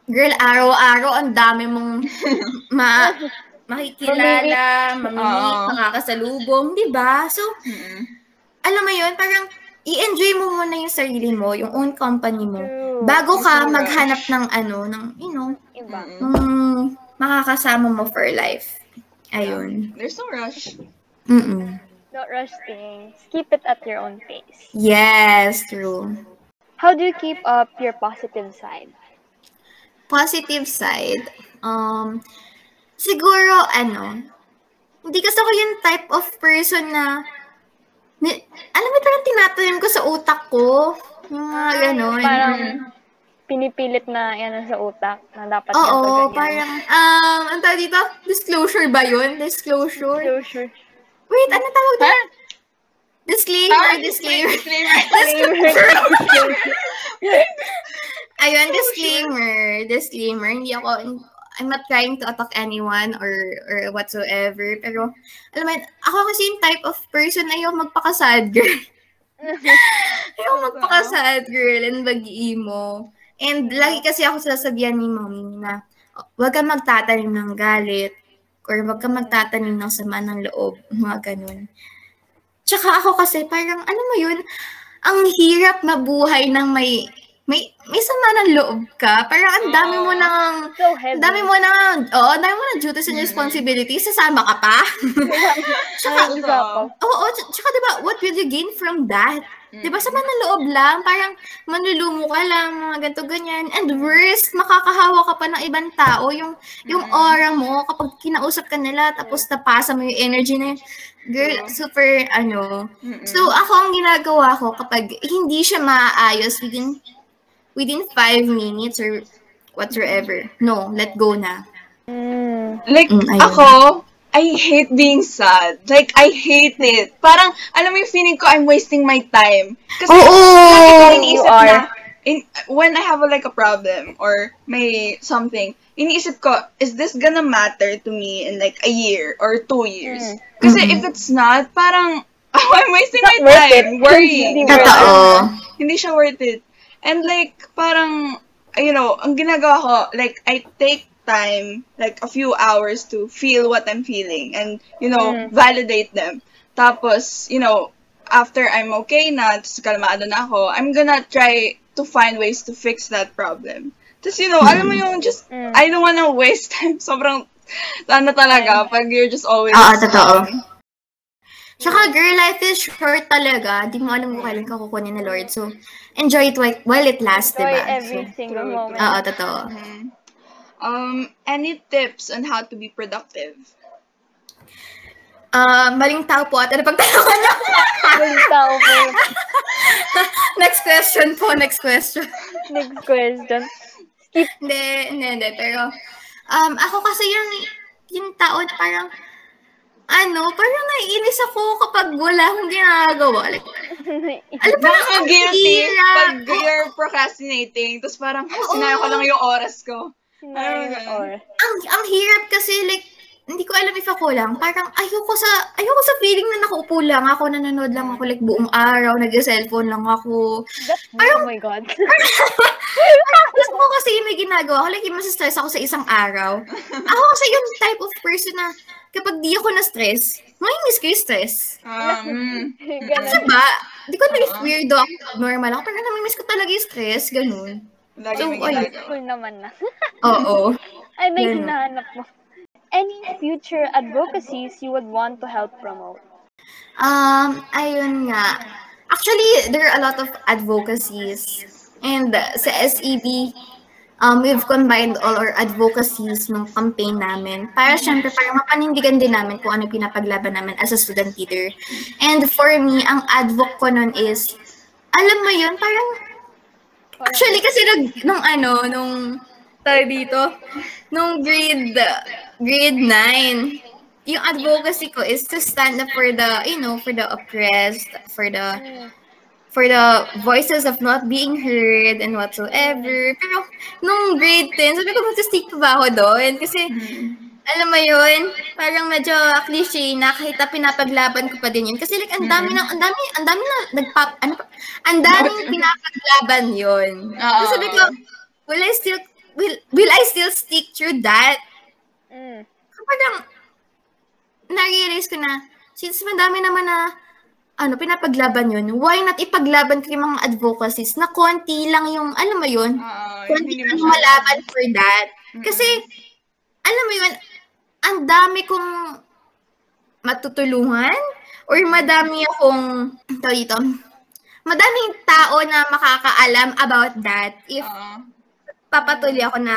Speaker 5: Girl, araw-araw, ang dami mong ma makikilala, mamimit,
Speaker 3: Oo.
Speaker 5: makakasalubong, di ba? So,
Speaker 3: Mm-mm.
Speaker 5: alam mo yun, parang i-enjoy mo muna yung sarili mo, yung own company mo.
Speaker 4: True.
Speaker 5: Bago ka maghanap ng ano, ng, you know,
Speaker 4: Iba.
Speaker 5: ng makakasama mo for life. Ayun.
Speaker 3: There's no rush.
Speaker 5: Mm-mm.
Speaker 4: Don't rush things. Keep it at your own pace.
Speaker 5: Yes, true.
Speaker 4: How do you keep up your positive side?
Speaker 5: Positive side, um, siguro, ano, hindi kasi ako yung type of person na, ni, alam mo, parang tinatanim ko sa utak ko. Yung mga ganon.
Speaker 4: Parang pinipilit na yan sa utak na dapat
Speaker 5: Oo,
Speaker 4: ganyan.
Speaker 5: parang, um, ang tawag dito? Disclosure ba yun? Disclosure?
Speaker 4: Closure.
Speaker 5: Wait, ano tawag dito?
Speaker 3: Huh?
Speaker 5: Disclaimer,
Speaker 3: Ah,
Speaker 5: disclaimer.
Speaker 3: disclaimer.
Speaker 5: Ayun, disclaimer. Disclaimer. Hindi ako, I'm not trying to attack anyone or or whatsoever. Pero, alam mo, ako kasi yung type of person na yung magpakasad girl. yung magpakasad girl and mag-emo. And lagi kasi ako sasabihan ni mommy na huwag kang magtatanim ng galit or huwag kang magtatanim ng sama ng loob. Mga ganun. Tsaka ako kasi parang, ano mo yun, ang hirap mabuhay ng may may may sama ng loob ka. Parang ang dami mo nang
Speaker 4: So heavy.
Speaker 5: dami mo na, oo, ang dami mo na duties and responsibilities, sasama ka pa.
Speaker 4: Tsaka.
Speaker 5: Oo, tsk- tsaka diba, what will you gain from that? Diba, sama ng loob lang, parang manlulumo ka lang, mga ganito, ganyan. And worst, makakahawa ka pa ng ibang tao, yung, yung aura mo, kapag kinausap ka nila, tapos napasa mo yung energy na yun. Girl, super, ano. So, ako ang ginagawa ko, kapag hindi siya maaayos within, within five minutes or whatsoever, no, let go na.
Speaker 4: Mm.
Speaker 3: Like,
Speaker 5: Mm, ayun.
Speaker 3: ako, I hate being sad. Like, I hate it. Parang, alam mo yung feeling ko, I'm wasting my time. Kasi, lagi ko
Speaker 4: You
Speaker 3: iniisip
Speaker 4: are.
Speaker 3: na, in, when I have a, like a problem or may something, iniisip ko, is this gonna matter to me in like a year or two years?
Speaker 4: Mm.
Speaker 3: Kasi if it's not, parang, I'm wasting
Speaker 4: Not
Speaker 3: my
Speaker 4: worth
Speaker 3: time
Speaker 4: it.
Speaker 3: worrying.
Speaker 4: Hindi worth it.
Speaker 5: Totoo.
Speaker 3: Hindi siya worth it. And like, parang, you know, ang ginagawa ko, like, I take time, like a few hours to feel what I'm feeling and, you know,
Speaker 4: Mm.
Speaker 3: validate them. Tapos, you know, after I'm okay na, tapos kalmado na ako, I'm gonna try to find ways to fix that problem. Tapos, you know, alam mo yung just,
Speaker 4: Mm.
Speaker 3: I don't wanna waste time. Sobrang, ano talaga, pag you're just always,
Speaker 5: Oo, totoo.
Speaker 3: um,
Speaker 5: Tsaka, girl, life is short talaga. Di mo alam kung kailan ka kukunin na Lord. So, enjoy it while, while it lasts,
Speaker 4: Enjoy
Speaker 5: diba?
Speaker 4: every
Speaker 5: So,
Speaker 4: single
Speaker 3: true,
Speaker 4: moment.
Speaker 5: Oo, totoo.
Speaker 3: um, any tips on how to be productive?
Speaker 5: Ah, maling tao po at ano pagtanungan na.
Speaker 4: Maling tao po.
Speaker 5: next question po, next question.
Speaker 4: Next question.
Speaker 5: hindi, hindi, hindi. Pero, um, ako kasi yung, yung tao na parang, ano, parang naiinis ako kapag wala akong ginagawa. Like, alam mo,
Speaker 3: Nakaka-guilty pag you're procrastinating. Tapos parang, sinayang ko lang yung oras ko.
Speaker 4: Nine or
Speaker 5: ang, ang hirap kasi, like, hindi ko alam if ako lang. Parang ayoko sa, ayoko sa feeling na nakaupo lang ako, nanonood lang ako like buong araw, nag-cellphone lang ako.
Speaker 4: That's, oh my God.
Speaker 5: Gusto ko kasi may ginagawa ko, like yung stress ako sa isang araw. Ako kasi yung type of person na kapag di ako na-stress, mainis ko yung stress.
Speaker 3: Um,
Speaker 4: Ganun.
Speaker 5: Diba? Di ko na if weirdo ako, normal ako, pero namimiss ko talaga yung stress, ganun.
Speaker 3: lagi
Speaker 5: So,
Speaker 3: ginagawa.
Speaker 4: Cool naman na.
Speaker 5: Oo.
Speaker 4: Ay, may
Speaker 5: Ganun.
Speaker 4: hinahanap mo. Any future advocacies you would want to help promote?
Speaker 5: Um, ayun nga. Actually, there are a lot of advocacies. And uh, sa SEB, um, we've combined all our advocacies ng campaign namin para syempre para mapanindigan din namin kung ano pinapaglaban namin as a student leader. And for me, ang advoc ko nun is, alam mo yun, parang, actually kasi nag, nung ano, nung, tayo dito, nung grade, grade 9, yung advocacy ko is to stand up for the, you know, for the oppressed, for the, for the voices of not being heard and whatsoever. Pero, nung grade 10, sabi ko, mag-stick pa ba ako doon? Kasi, alam mo yun, parang medyo cliche na kahit na pinapaglaban ko pa din yun. Kasi like, ang dami na, ang dami, ang dami na nagpap, ano pa, ang daming pinapaglaban yun.
Speaker 3: Oo.
Speaker 5: So sabi ko, will I still, will, will I still stick through that?
Speaker 4: Mm.
Speaker 5: Parang, na-realize ko na, since madami naman na, ano, pinapaglaban yun, why not ipaglaban ko yung mga advocacies na konti lang yung, alam mo yun,
Speaker 3: Oo,
Speaker 5: konti lang
Speaker 3: masyado.
Speaker 5: malaban for that. Kasi, alam mo yun, ang dami kong matutulungan or madami akong, ito dito, madaming tao na makakaalam about that if
Speaker 3: Oo.
Speaker 5: papatuloy ako na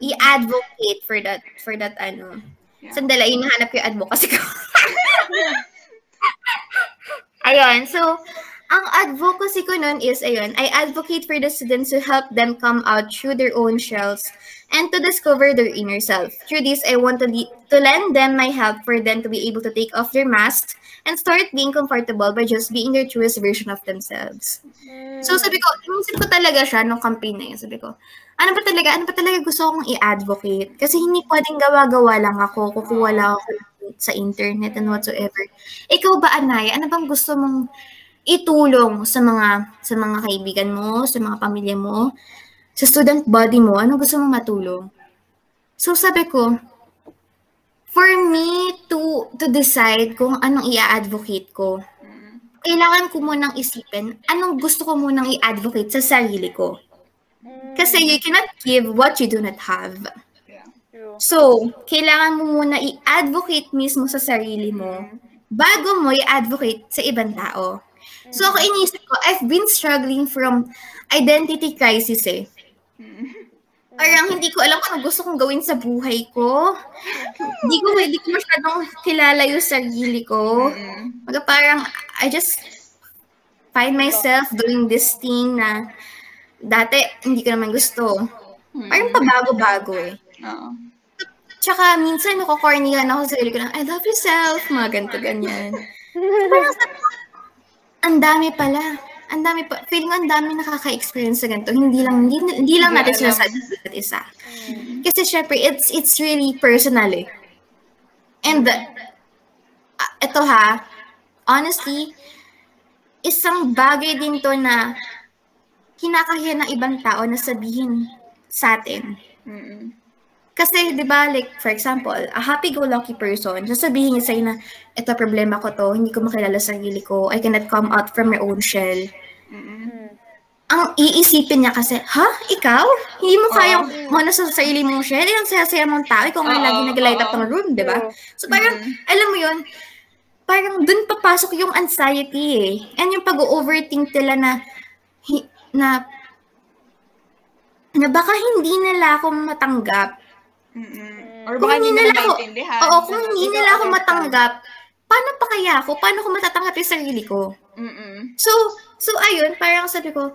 Speaker 5: i-advocate for that, for that ano.
Speaker 3: Yeah.
Speaker 5: Sandali, hinahanap ko yung advocacy ko. Ayun, so, ang advocacy ko nun is, ayun, I advocate for the students to help them come out through their own shells and to discover their inner self. Through this, I want to, le- to lend them my help for them to be able to take off their masks and start being comfortable by just being their truest version of themselves. So sabi ko, inisip ko talaga siya nung campaign na yun. Sabi ko, ano ba talaga, ano ba talaga gusto kong i-advocate? Kasi hindi pwedeng gawa-gawa lang ako, kukuha lang ako sa internet and whatsoever. Ikaw ba, Anay, ano bang gusto mong itulong sa mga sa mga kaibigan mo, sa mga pamilya mo, sa student body mo, ano gusto mong matulong? So sabi ko, for me to to decide kung anong i-advocate ko, kailangan ko munang isipin anong gusto ko munang i-advocate sa sarili ko. Kasi you cannot give what you do not have. So, kailangan mo muna i-advocate mismo sa sarili mo bago mo i-advocate sa ibang tao. So, ako inisip ko, I've been struggling from identity crisis eh. Parang hindi ko alam kung ano gusto kong gawin sa buhay ko. Hindi ko, hindi ko masyadong kilala yung sarili ko. Mga parang, I just find myself doing this thing na dati hindi ko naman gusto. Parang pabago-bago eh.
Speaker 3: Oo.
Speaker 5: Tsaka minsan nakukornihan ako sa sarili ko ng, I love yourself, mga ganito, ganyan. Parang ko, ang dami pala. Ang dami pa. Feeling ang dami nakaka-experience sa ganito. Hindi lang, hindi, hindi lang natin sinasabi sa isa't isa. Kasi syempre, it's, it's really personal eh. And, uh, ito ha, honestly, isang bagay din to na kinakahiya ng ibang tao na sabihin sa atin.
Speaker 3: Mm-mm.
Speaker 5: Kasi, di ba, like, for example, a happy-go-lucky person, sasabihin niya sa'yo na, ito problema ko to, hindi ko makilala sarili ko, I cannot come out from my own shell. Ang iisipin niya kasi, ha? Ikaw? Hindi mo kaya mo na sa sarili mong shell? Ang saya-saya mong tao, ikaw nga lagi nag-light up ng room, di ba? So, parang, alam mo yun, parang dun papasok yung anxiety eh. And yung pag-overthink nila na, na, na baka hindi nila ako matanggap
Speaker 3: Mm-mm. Or
Speaker 5: kung
Speaker 3: baka
Speaker 5: hindi
Speaker 3: hindi
Speaker 5: nila ako,
Speaker 3: maintindihan.
Speaker 5: oo, kung hindi nila ako matanggap, paano pa kaya ako? Paano ko matatanggap yung sarili ko?
Speaker 3: Mm-mm.
Speaker 5: So, so ayun, parang sabi ko,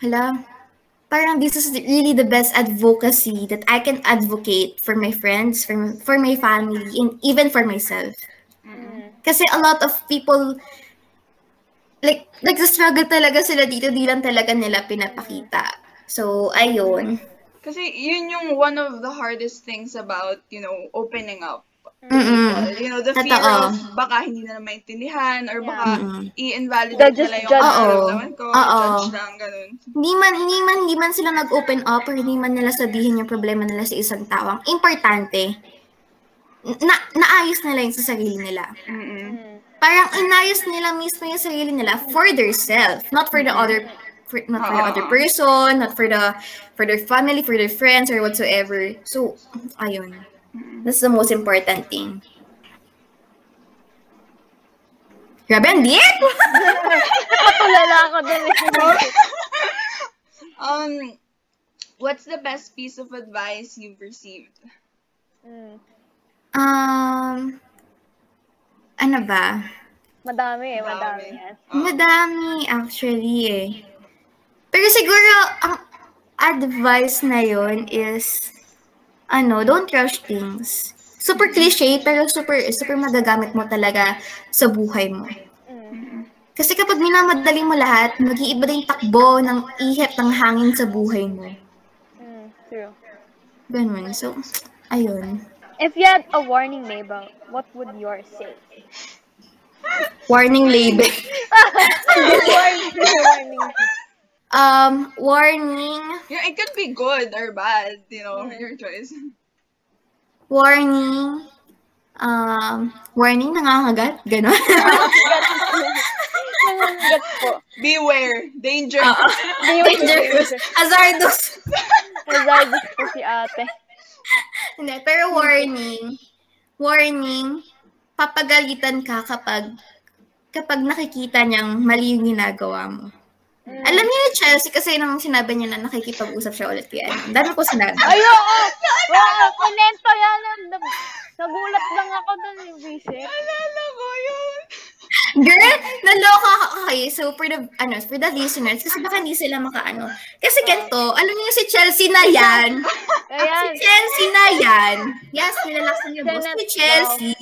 Speaker 5: hala, parang this is really the best advocacy that I can advocate for my friends, for, my- for my family, and even for myself. Kasi a lot of people, like, nagsastruggle talaga sila dito, di lang talaga nila pinapakita. So, ayun.
Speaker 3: Kasi yun yung one of the hardest things about, you know, opening up.
Speaker 5: Mm-mm.
Speaker 3: You know, the fear
Speaker 5: Totoo.
Speaker 3: of baka hindi na maintindihan or baka
Speaker 5: Mm-mm.
Speaker 3: i-invalidate
Speaker 4: They'll just
Speaker 3: nila yung
Speaker 4: judge.
Speaker 3: nararamdaman ko.
Speaker 5: Oo.
Speaker 3: Judge lang, ganun.
Speaker 5: hindi man, hindi man, hindi man sila nag-open up or hindi man nila sabihin yung problema nila sa isang tao. Ang importante, na, naayos nila yung sa sarili nila.
Speaker 3: Mm-mm.
Speaker 5: Parang inayos nila mismo yung sarili nila for their self, not for the other for, not for the other person, not for the for their family, for their friends or whatsoever. So, ayun. That's the most important thing. Grabe, ang deep!
Speaker 4: Natulala ako dun eh.
Speaker 3: Um, what's the best piece of advice you've received?
Speaker 4: Mm.
Speaker 5: Um, ano ba?
Speaker 4: Madami eh, madami
Speaker 3: Madami.
Speaker 4: yan.
Speaker 5: Madami actually eh. Pero siguro ang advice na yon is ano, don't rush things. Super cliche pero super super magagamit mo talaga sa buhay mo. Kasi kapag minamadali mo lahat, mag-iiba din takbo ng ihip ng hangin sa buhay mo.
Speaker 4: Mm, true.
Speaker 5: Ganun. So, ayun.
Speaker 4: If you had a warning label, what would yours say?
Speaker 5: Warning label. Um, warning.
Speaker 3: Yeah, it could be good or bad, you know, your choice.
Speaker 5: Warning. Um, warning, nangangagat. Ganon.
Speaker 4: Nangangagat po.
Speaker 3: Beware, danger.
Speaker 5: Dangerous. Hazardous.
Speaker 4: Hazardous po si ate.
Speaker 5: Hindi, pero warning. Warning. Papagalitan ka kapag kapag nakikita niyang mali yung ginagawa mo. Alam niyo yung Chelsea kasi nung sinabi niya na nakikipag-usap siya ulit kay ano. Ang Dami ko sinabi.
Speaker 4: Ay, oo! Oo, kinento yan. Nagulat lang ako dun yung visit.
Speaker 3: Alala ko yun.
Speaker 5: Girl, naloka ka. Okay, so for the, ano, for the listeners, kasi baka hindi sila makaano. Kasi ganito, alam niyo si Chelsea na yan.
Speaker 4: Ayan.
Speaker 5: Si Chelsea na yan. Yes, nilalaksan niyo boss. Si Chelsea.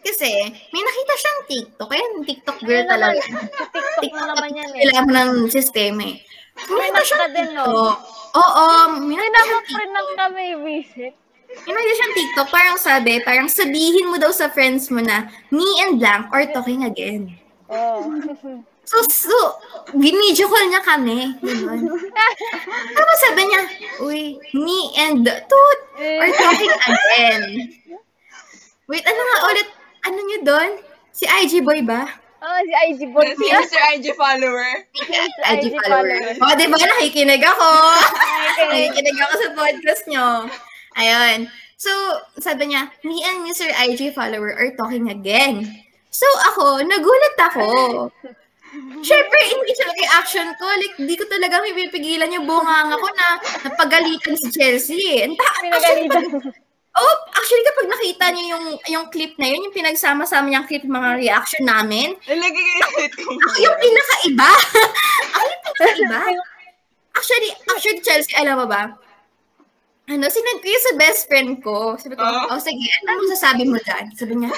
Speaker 5: Kasi, may nakita siyang TikTok. Kaya TikTok girl
Speaker 4: naman,
Speaker 5: talaga.
Speaker 4: sa TikTok mo naman yan eh.
Speaker 5: Kailangan ng sistema eh. May nakita siyang
Speaker 4: din, no?
Speaker 5: TikTok. Oo, may nakita siyang
Speaker 4: Pinaka-friend lang kami visit.
Speaker 5: May nakita siyang TikTok. Parang sabi, parang sabihin mo daw sa friends mo na, me and blank are talking again.
Speaker 4: Oo.
Speaker 5: So, so, ginidyo call niya kami. Tapos sabi niya, uy, me and Toot are talking again. Wait, ano nga ulit? Ano niyo doon? Si IG boy ba?
Speaker 4: Oh, si IG boy.
Speaker 3: Si Mr. IG follower.
Speaker 5: IG follower. O, di ba? Nakikinig ako. Nakikinig ako sa podcast nyo. Ayun. So, sabi niya, me and Mr. IG follower are talking again. So, ako, nagulat ako. Siyempre, initial reaction ko, like, di ko talaga may pipigilan yung bunganga ko na napagalitan si Chelsea. Ang ta-
Speaker 4: Pinagalitan.
Speaker 5: Oh, actually, kapag nakita niyo yung, yung clip na yun, yung pinagsama-sama niyang clip, mga reaction namin,
Speaker 3: Ilagay ko
Speaker 5: ako yung pinakaiba. ako yung pinakaiba. Actually, actually, Chelsea, alam mo ba? Ano, sinend ko yun sa best friend ko. Sabi ko,
Speaker 3: Oh?
Speaker 5: oh, sige, ano mo sasabi mo dyan? Sabi niya,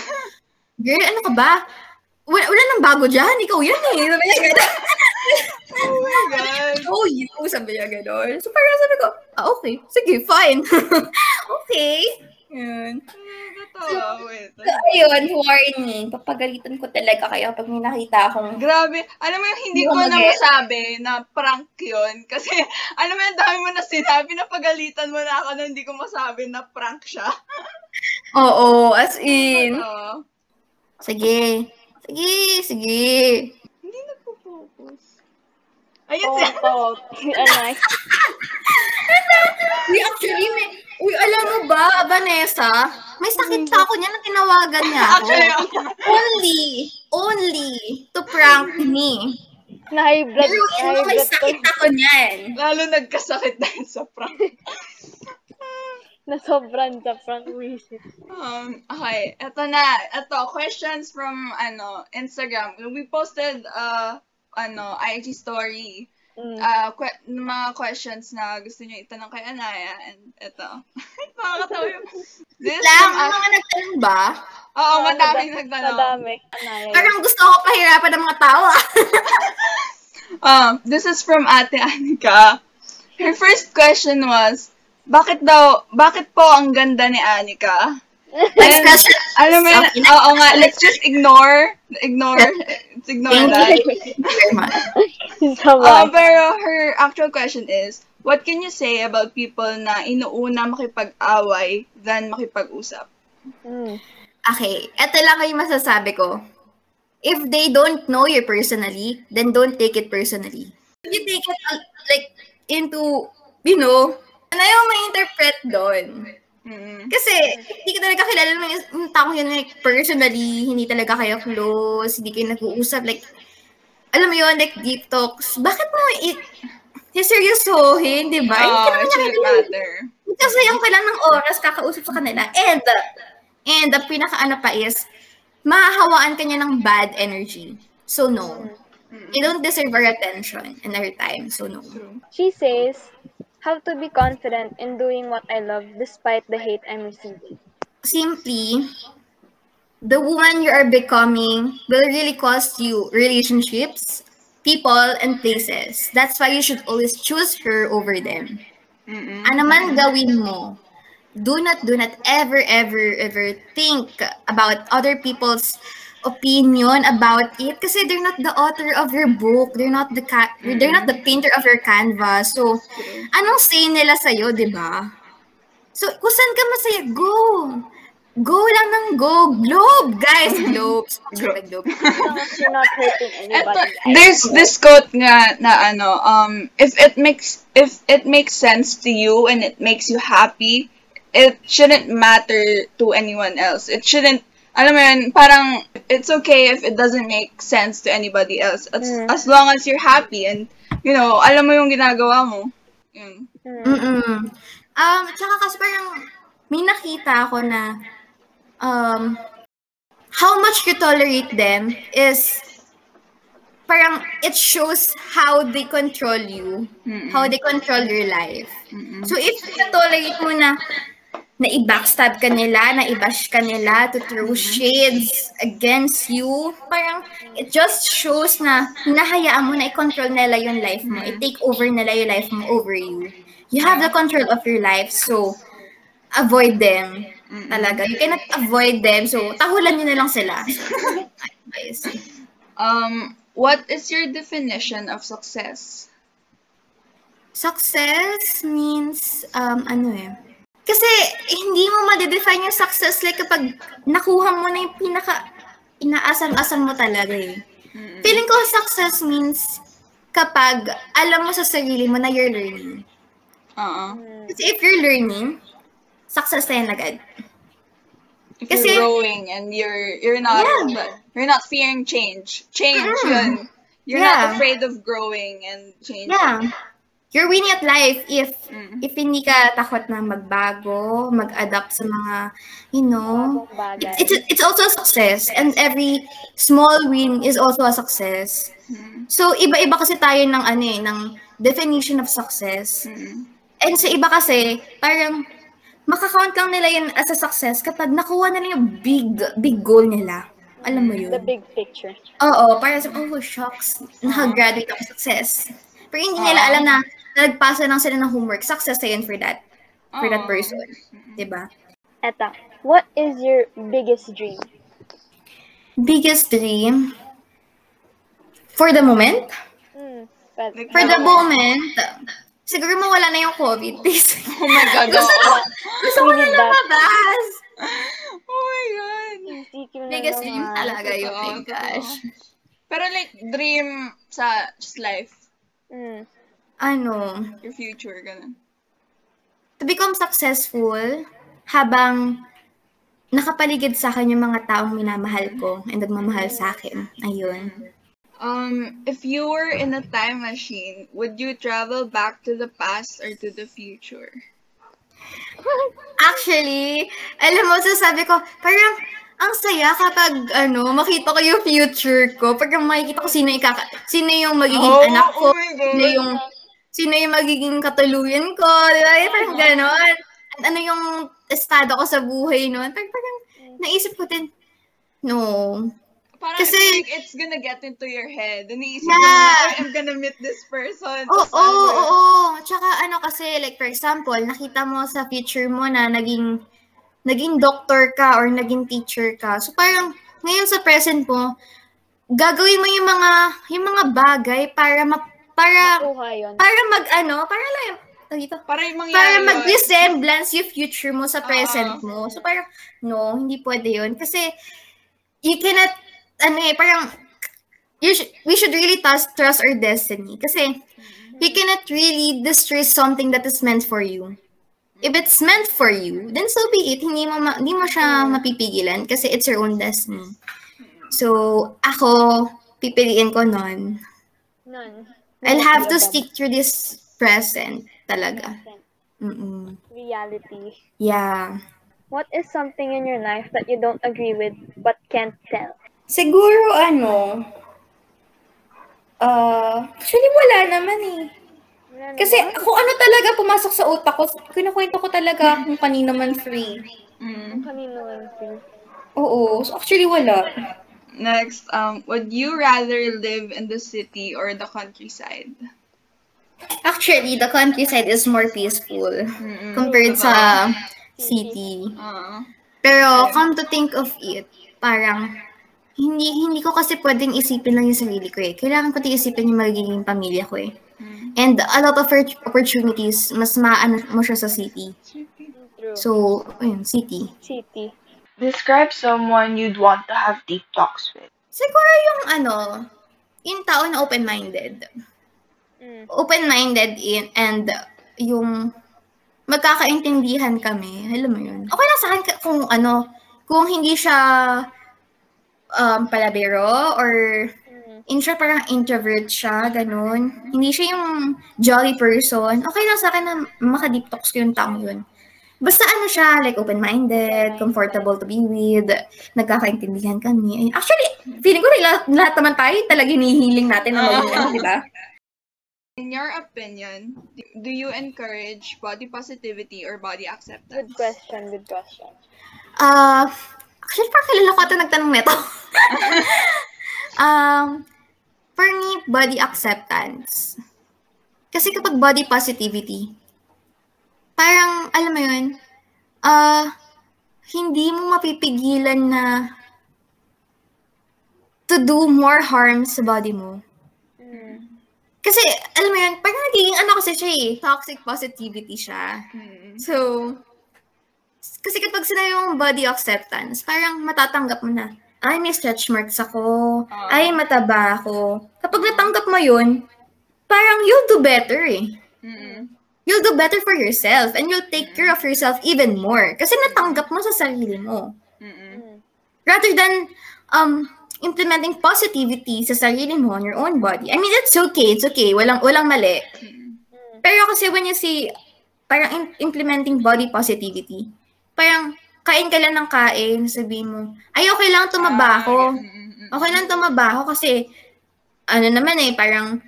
Speaker 5: girl, ano ka ba? Wala, wala nang bago dyan, ikaw yan eh. Sabi niya, gano'n.
Speaker 3: Oh my God.
Speaker 5: oh, you, sabi niya gano'n. So parang sabi ko, ah, okay, sige, fine. okay. Yun.
Speaker 3: Nakakatawa. Wait.
Speaker 5: So, ayun, warning. Papagalitan ko talaga kayo pag may nakita akong
Speaker 3: Grabe. Alam mo yung hindi ko na masabi na prank yun. Kasi, alam mo yung dami mo na sinabi na pagalitan mo na ako na hindi ko masabi na prank siya.
Speaker 5: Oo, as in.
Speaker 3: Oo.
Speaker 5: Sige. Sige, sige.
Speaker 3: Hindi nagpo-focus. Ayun
Speaker 4: Oo,
Speaker 3: siya.
Speaker 4: oo. Ano,
Speaker 5: Uy, actually, may... Uy, alam mo ba, Vanessa? May sakit pa ako niya na tinawagan niya ako. Only, only to prank me.
Speaker 4: na high blood.
Speaker 5: Pero ano, may sakit ako niyan.
Speaker 3: Lalo nagkasakit dahil sa prank.
Speaker 4: Na sobrang sa visit.
Speaker 3: Um, okay, eto na. Eto, questions from, ano, Instagram. We posted, uh, ano, IG story.
Speaker 4: Mm.
Speaker 3: Uh, que- mga questions na gusto niyo itanong kay Anaya. And eto. Nakakatawa yung... This
Speaker 5: Lang,
Speaker 3: uh,
Speaker 5: mga nagtanong ba?
Speaker 3: Oo,
Speaker 4: Oo,
Speaker 3: madaming
Speaker 4: mada-
Speaker 3: nagtanong.
Speaker 4: Madami. Anaya.
Speaker 5: Parang gusto ko pahirapan ng mga tao.
Speaker 3: Um, this is from Ate Anika. Her first question was, bakit daw, bakit po ang ganda ni Anika?
Speaker 5: Next question.
Speaker 3: Alam mo oo nga, let's just ignore, ignore, ignore
Speaker 5: Thank
Speaker 3: that.
Speaker 5: you. Very much.
Speaker 3: Uh, pero her actual question is, what can you say about people na inuuna makipag-away than makipag-usap?
Speaker 4: Mm.
Speaker 5: Okay, eto lang yung masasabi ko. If they don't know you personally, then don't take it personally. If you take it uh, like into, you know, ano yung ma-interpret doon?
Speaker 3: Mm.
Speaker 5: Kasi, hindi ka talaga kilala ng yung tao yun like, personally, hindi talaga kayo close, hindi kayo nag-uusap, like, alam mo yun, like, deep talks. Bakit mo i- seryosohin, di ba? Hindi
Speaker 3: Oh,
Speaker 5: ka naman
Speaker 3: it.
Speaker 5: Kasi yung kailan ng oras kakausap sa kanila. And, and the pinaka-ano pa is, mahahawaan ka niya ng bad energy. So, no. You don't deserve our attention and our time. So, no.
Speaker 4: She says, have to be confident in doing what I love despite the hate I'm receiving.
Speaker 5: Simply, the woman you are becoming will really cost you relationships, people, and places. That's why you should always choose her over them.
Speaker 3: Mm-mm.
Speaker 5: ano man gawin mo, do not, do not ever, ever, ever think about other people's opinion about it kasi they're not the author of your book. They're not the ca- they're not the painter of your canvas. So, anong say nila sa'yo, di ba? So, kung saan ka masaya, go! Go lang ng go. Globe, guys. Globe. Globe.
Speaker 4: As long as you're not hurting anybody.
Speaker 3: There's this quote nga na ano, um, if it makes if it makes sense to you and it makes you happy, it shouldn't matter to anyone else. It shouldn't, alam mo yun, parang it's okay if it doesn't make sense to anybody else. As,
Speaker 4: Mm.
Speaker 3: as long as you're happy and, you know, alam mo yung ginagawa mo. Yun.
Speaker 5: Mm-mm. Um, tsaka kasi parang may nakita ako na um, how much you tolerate them is parang it shows how they control you, how they control your life. So if tolerate mo na na i-backstab ka nila, na i-bash ka nila, to throw shades against you, parang it just shows na hinahayaan mo na i-control nila yung life mo, i-take over nila yung life mo over you. You have the control of your life, so avoid them. Talaga. You cannot avoid them, so tahulan nyo na lang sila.
Speaker 3: Um, what is your definition of success?
Speaker 5: Success means, um, ano eh, kasi hindi mo ma-define yung success like kapag nakuha mo na yung pinaka inaasam-asam mo talaga eh. Feeling ko success means kapag alam mo sa sarili mo na you're learning.
Speaker 3: Uh-uh.
Speaker 5: Kasi if you're learning, success na yan agad.
Speaker 3: If
Speaker 5: Kasi-
Speaker 3: you're growing and you're you're not
Speaker 5: Yeah.
Speaker 3: you're not fearing change. Change
Speaker 5: Mm.
Speaker 3: yun. You're
Speaker 5: Yeah.
Speaker 3: not afraid of growing and changing.
Speaker 5: Yeah. You're winning at life if
Speaker 3: Mm.
Speaker 5: if hindi ka takot na magbago, mag-adapt sa mga, you know,
Speaker 4: Bagay.
Speaker 5: it's it's also a success and every small win is also a success. So iba-iba kasi tayo ng ano eh, ng definition of success.
Speaker 3: Mm.
Speaker 5: And sa iba kasi parang makakount lang nila yun as a success kapag nakuha nila yung big big goal nila. Alam mo yun?
Speaker 4: The big picture.
Speaker 5: Oo, parang sa, oh, shucks, nakagraduate ako success. Pero hindi nila alam na nagpasa lang sila ng homework. Success na yun for that, for that
Speaker 3: Oo.
Speaker 5: person. 'Di ba?
Speaker 4: Eta, what is your biggest dream?
Speaker 5: Biggest dream? For the moment?
Speaker 4: Mm, but,
Speaker 3: Like,
Speaker 5: For the moment, siguro mawala na yung COVID. Please.
Speaker 3: Oh my god.
Speaker 5: gusto,
Speaker 3: oo.
Speaker 5: gusto ko na lumabas.
Speaker 3: Oh my god.
Speaker 5: Biggest dream talaga yun. Oh my gosh.
Speaker 3: Pero like dream sa just life,
Speaker 4: Mm.
Speaker 5: Ano?
Speaker 3: your future ganun.
Speaker 5: To become successful habang nakapaligid sa akin yung mga taong minamahal ko and nagmamahal sa akin. Ayun.
Speaker 3: Um, if you were in a time machine, would you travel back to the past or to the future?
Speaker 5: Actually, alam mo, sasabi ko, parang, ang saya kapag, ano, makita ko yung future ko. Pag makikita ko sino, ikaka, sino yung magiging
Speaker 3: Oh,
Speaker 5: anak ko,
Speaker 3: oh my God.
Speaker 5: sino yung, sino yung magiging katuluyan ko, di ba? Parang ganon. At ano yung estado ko sa buhay noon. Parang, parang, naisip ko din, no.
Speaker 3: Parang
Speaker 5: Kasi-
Speaker 3: think it's gonna get into your head. Iniisip mo
Speaker 5: Yeah.
Speaker 3: "Ay, I'm gonna meet this person.
Speaker 5: Oo, oo, oo. Tsaka ano kasi, like for example, nakita mo sa future mo na naging naging doctor ka or naging teacher ka. So parang ngayon sa present mo, gagawin mo yung mga yung mga bagay para ma, para
Speaker 4: Nakuha yun.
Speaker 5: para mag ano, para lang dito,
Speaker 3: Para yung mangyari
Speaker 5: para mag-resemblance yung future mo sa present
Speaker 3: Oo.
Speaker 5: mo. So parang, no, hindi pwede yun. Kasi, you cannot, ano eh, parang, you sh- we should really trust, trust our destiny. Kasi, we cannot really destroy something that is meant for you. If it's meant for you, then so be it. Hindi mo, ma- hindi mo siya mapipigilan kasi it's your own destiny. So, ako, pipiliin ko nun.
Speaker 4: None.
Speaker 5: I'll have to stick through this present talaga. Mm-mm.
Speaker 4: Reality.
Speaker 5: Yeah.
Speaker 4: What is something in your life that you don't agree with but can't tell?
Speaker 5: Siguro ano, uh, actually wala naman eh.
Speaker 4: Wala
Speaker 5: Kasi kung ano talaga pumasok sa utak ko, kinukwento ko talaga kung kanino man free.
Speaker 3: Mm.
Speaker 4: Kanino ang free?
Speaker 5: Oo, so actually wala.
Speaker 3: Next, um, would you rather live in the city or the countryside?
Speaker 5: Actually, the countryside is more peaceful
Speaker 3: Mm-mm.
Speaker 5: compared sa city.
Speaker 3: Ah.
Speaker 5: Pero come to think of it, parang hindi hindi ko kasi pwedeng isipin lang yung sarili ko eh. Kailangan ko din isipin yung magiging pamilya ko eh. And a lot of oppor- opportunities, mas maano mo siya sa city.
Speaker 4: True.
Speaker 5: So, ayun, city.
Speaker 4: City.
Speaker 2: Describe someone you'd want to have deep talks with.
Speaker 5: Siguro yung ano, yung tao na open-minded.
Speaker 4: Mm.
Speaker 5: Open-minded in, and yung magkakaintindihan kami. Alam mo yun? Okay lang sa akin kung ano, kung hindi siya um, palabiro or in siya parang introvert siya, ganun. Hindi siya yung jolly person. Okay lang sa akin na maka-deep talks ko yung taong yun. Basta ano siya, like open-minded, comfortable to be with, nagkakaintindihan kami. Actually, feeling ko rin lahat, lahat naman tayo talaga hinihiling natin na maging di ba?
Speaker 3: In your opinion, do you encourage body positivity or body
Speaker 4: Good
Speaker 3: acceptance?
Speaker 4: question, good question.
Speaker 5: Ah, actually, parang kilala ko ito nagtanong nito. um, for me, body acceptance. Kasi kapag body positivity, parang, alam mo yun, ah, hindi mo mapipigilan na to do more harm sa body mo. Kasi, alam mo yun, parang nagiging ano kasi siya eh, toxic positivity siya.
Speaker 3: Mm.
Speaker 5: So, kasi kapag sila yung body acceptance, parang matatanggap mo na, ay, may stretch marks ako,
Speaker 3: Ah.
Speaker 5: ay, mataba ako. Kapag natanggap mo yun, parang you'll do better eh.
Speaker 3: Mm.
Speaker 5: You'll do better for yourself and you'll take care of yourself even more. Kasi natanggap mo sa sarili mo.
Speaker 3: Mm.
Speaker 5: Rather than um implementing positivity sa sarili mo on your own body. I mean, it's okay. It's okay. Walang, walang mali. Pero kasi when you see, parang im- implementing body positivity, parang kain ka lang ng kain, sabihin mo, ay, okay lang tumaba ako. Okay lang tumaba ako kasi, ano naman eh, parang,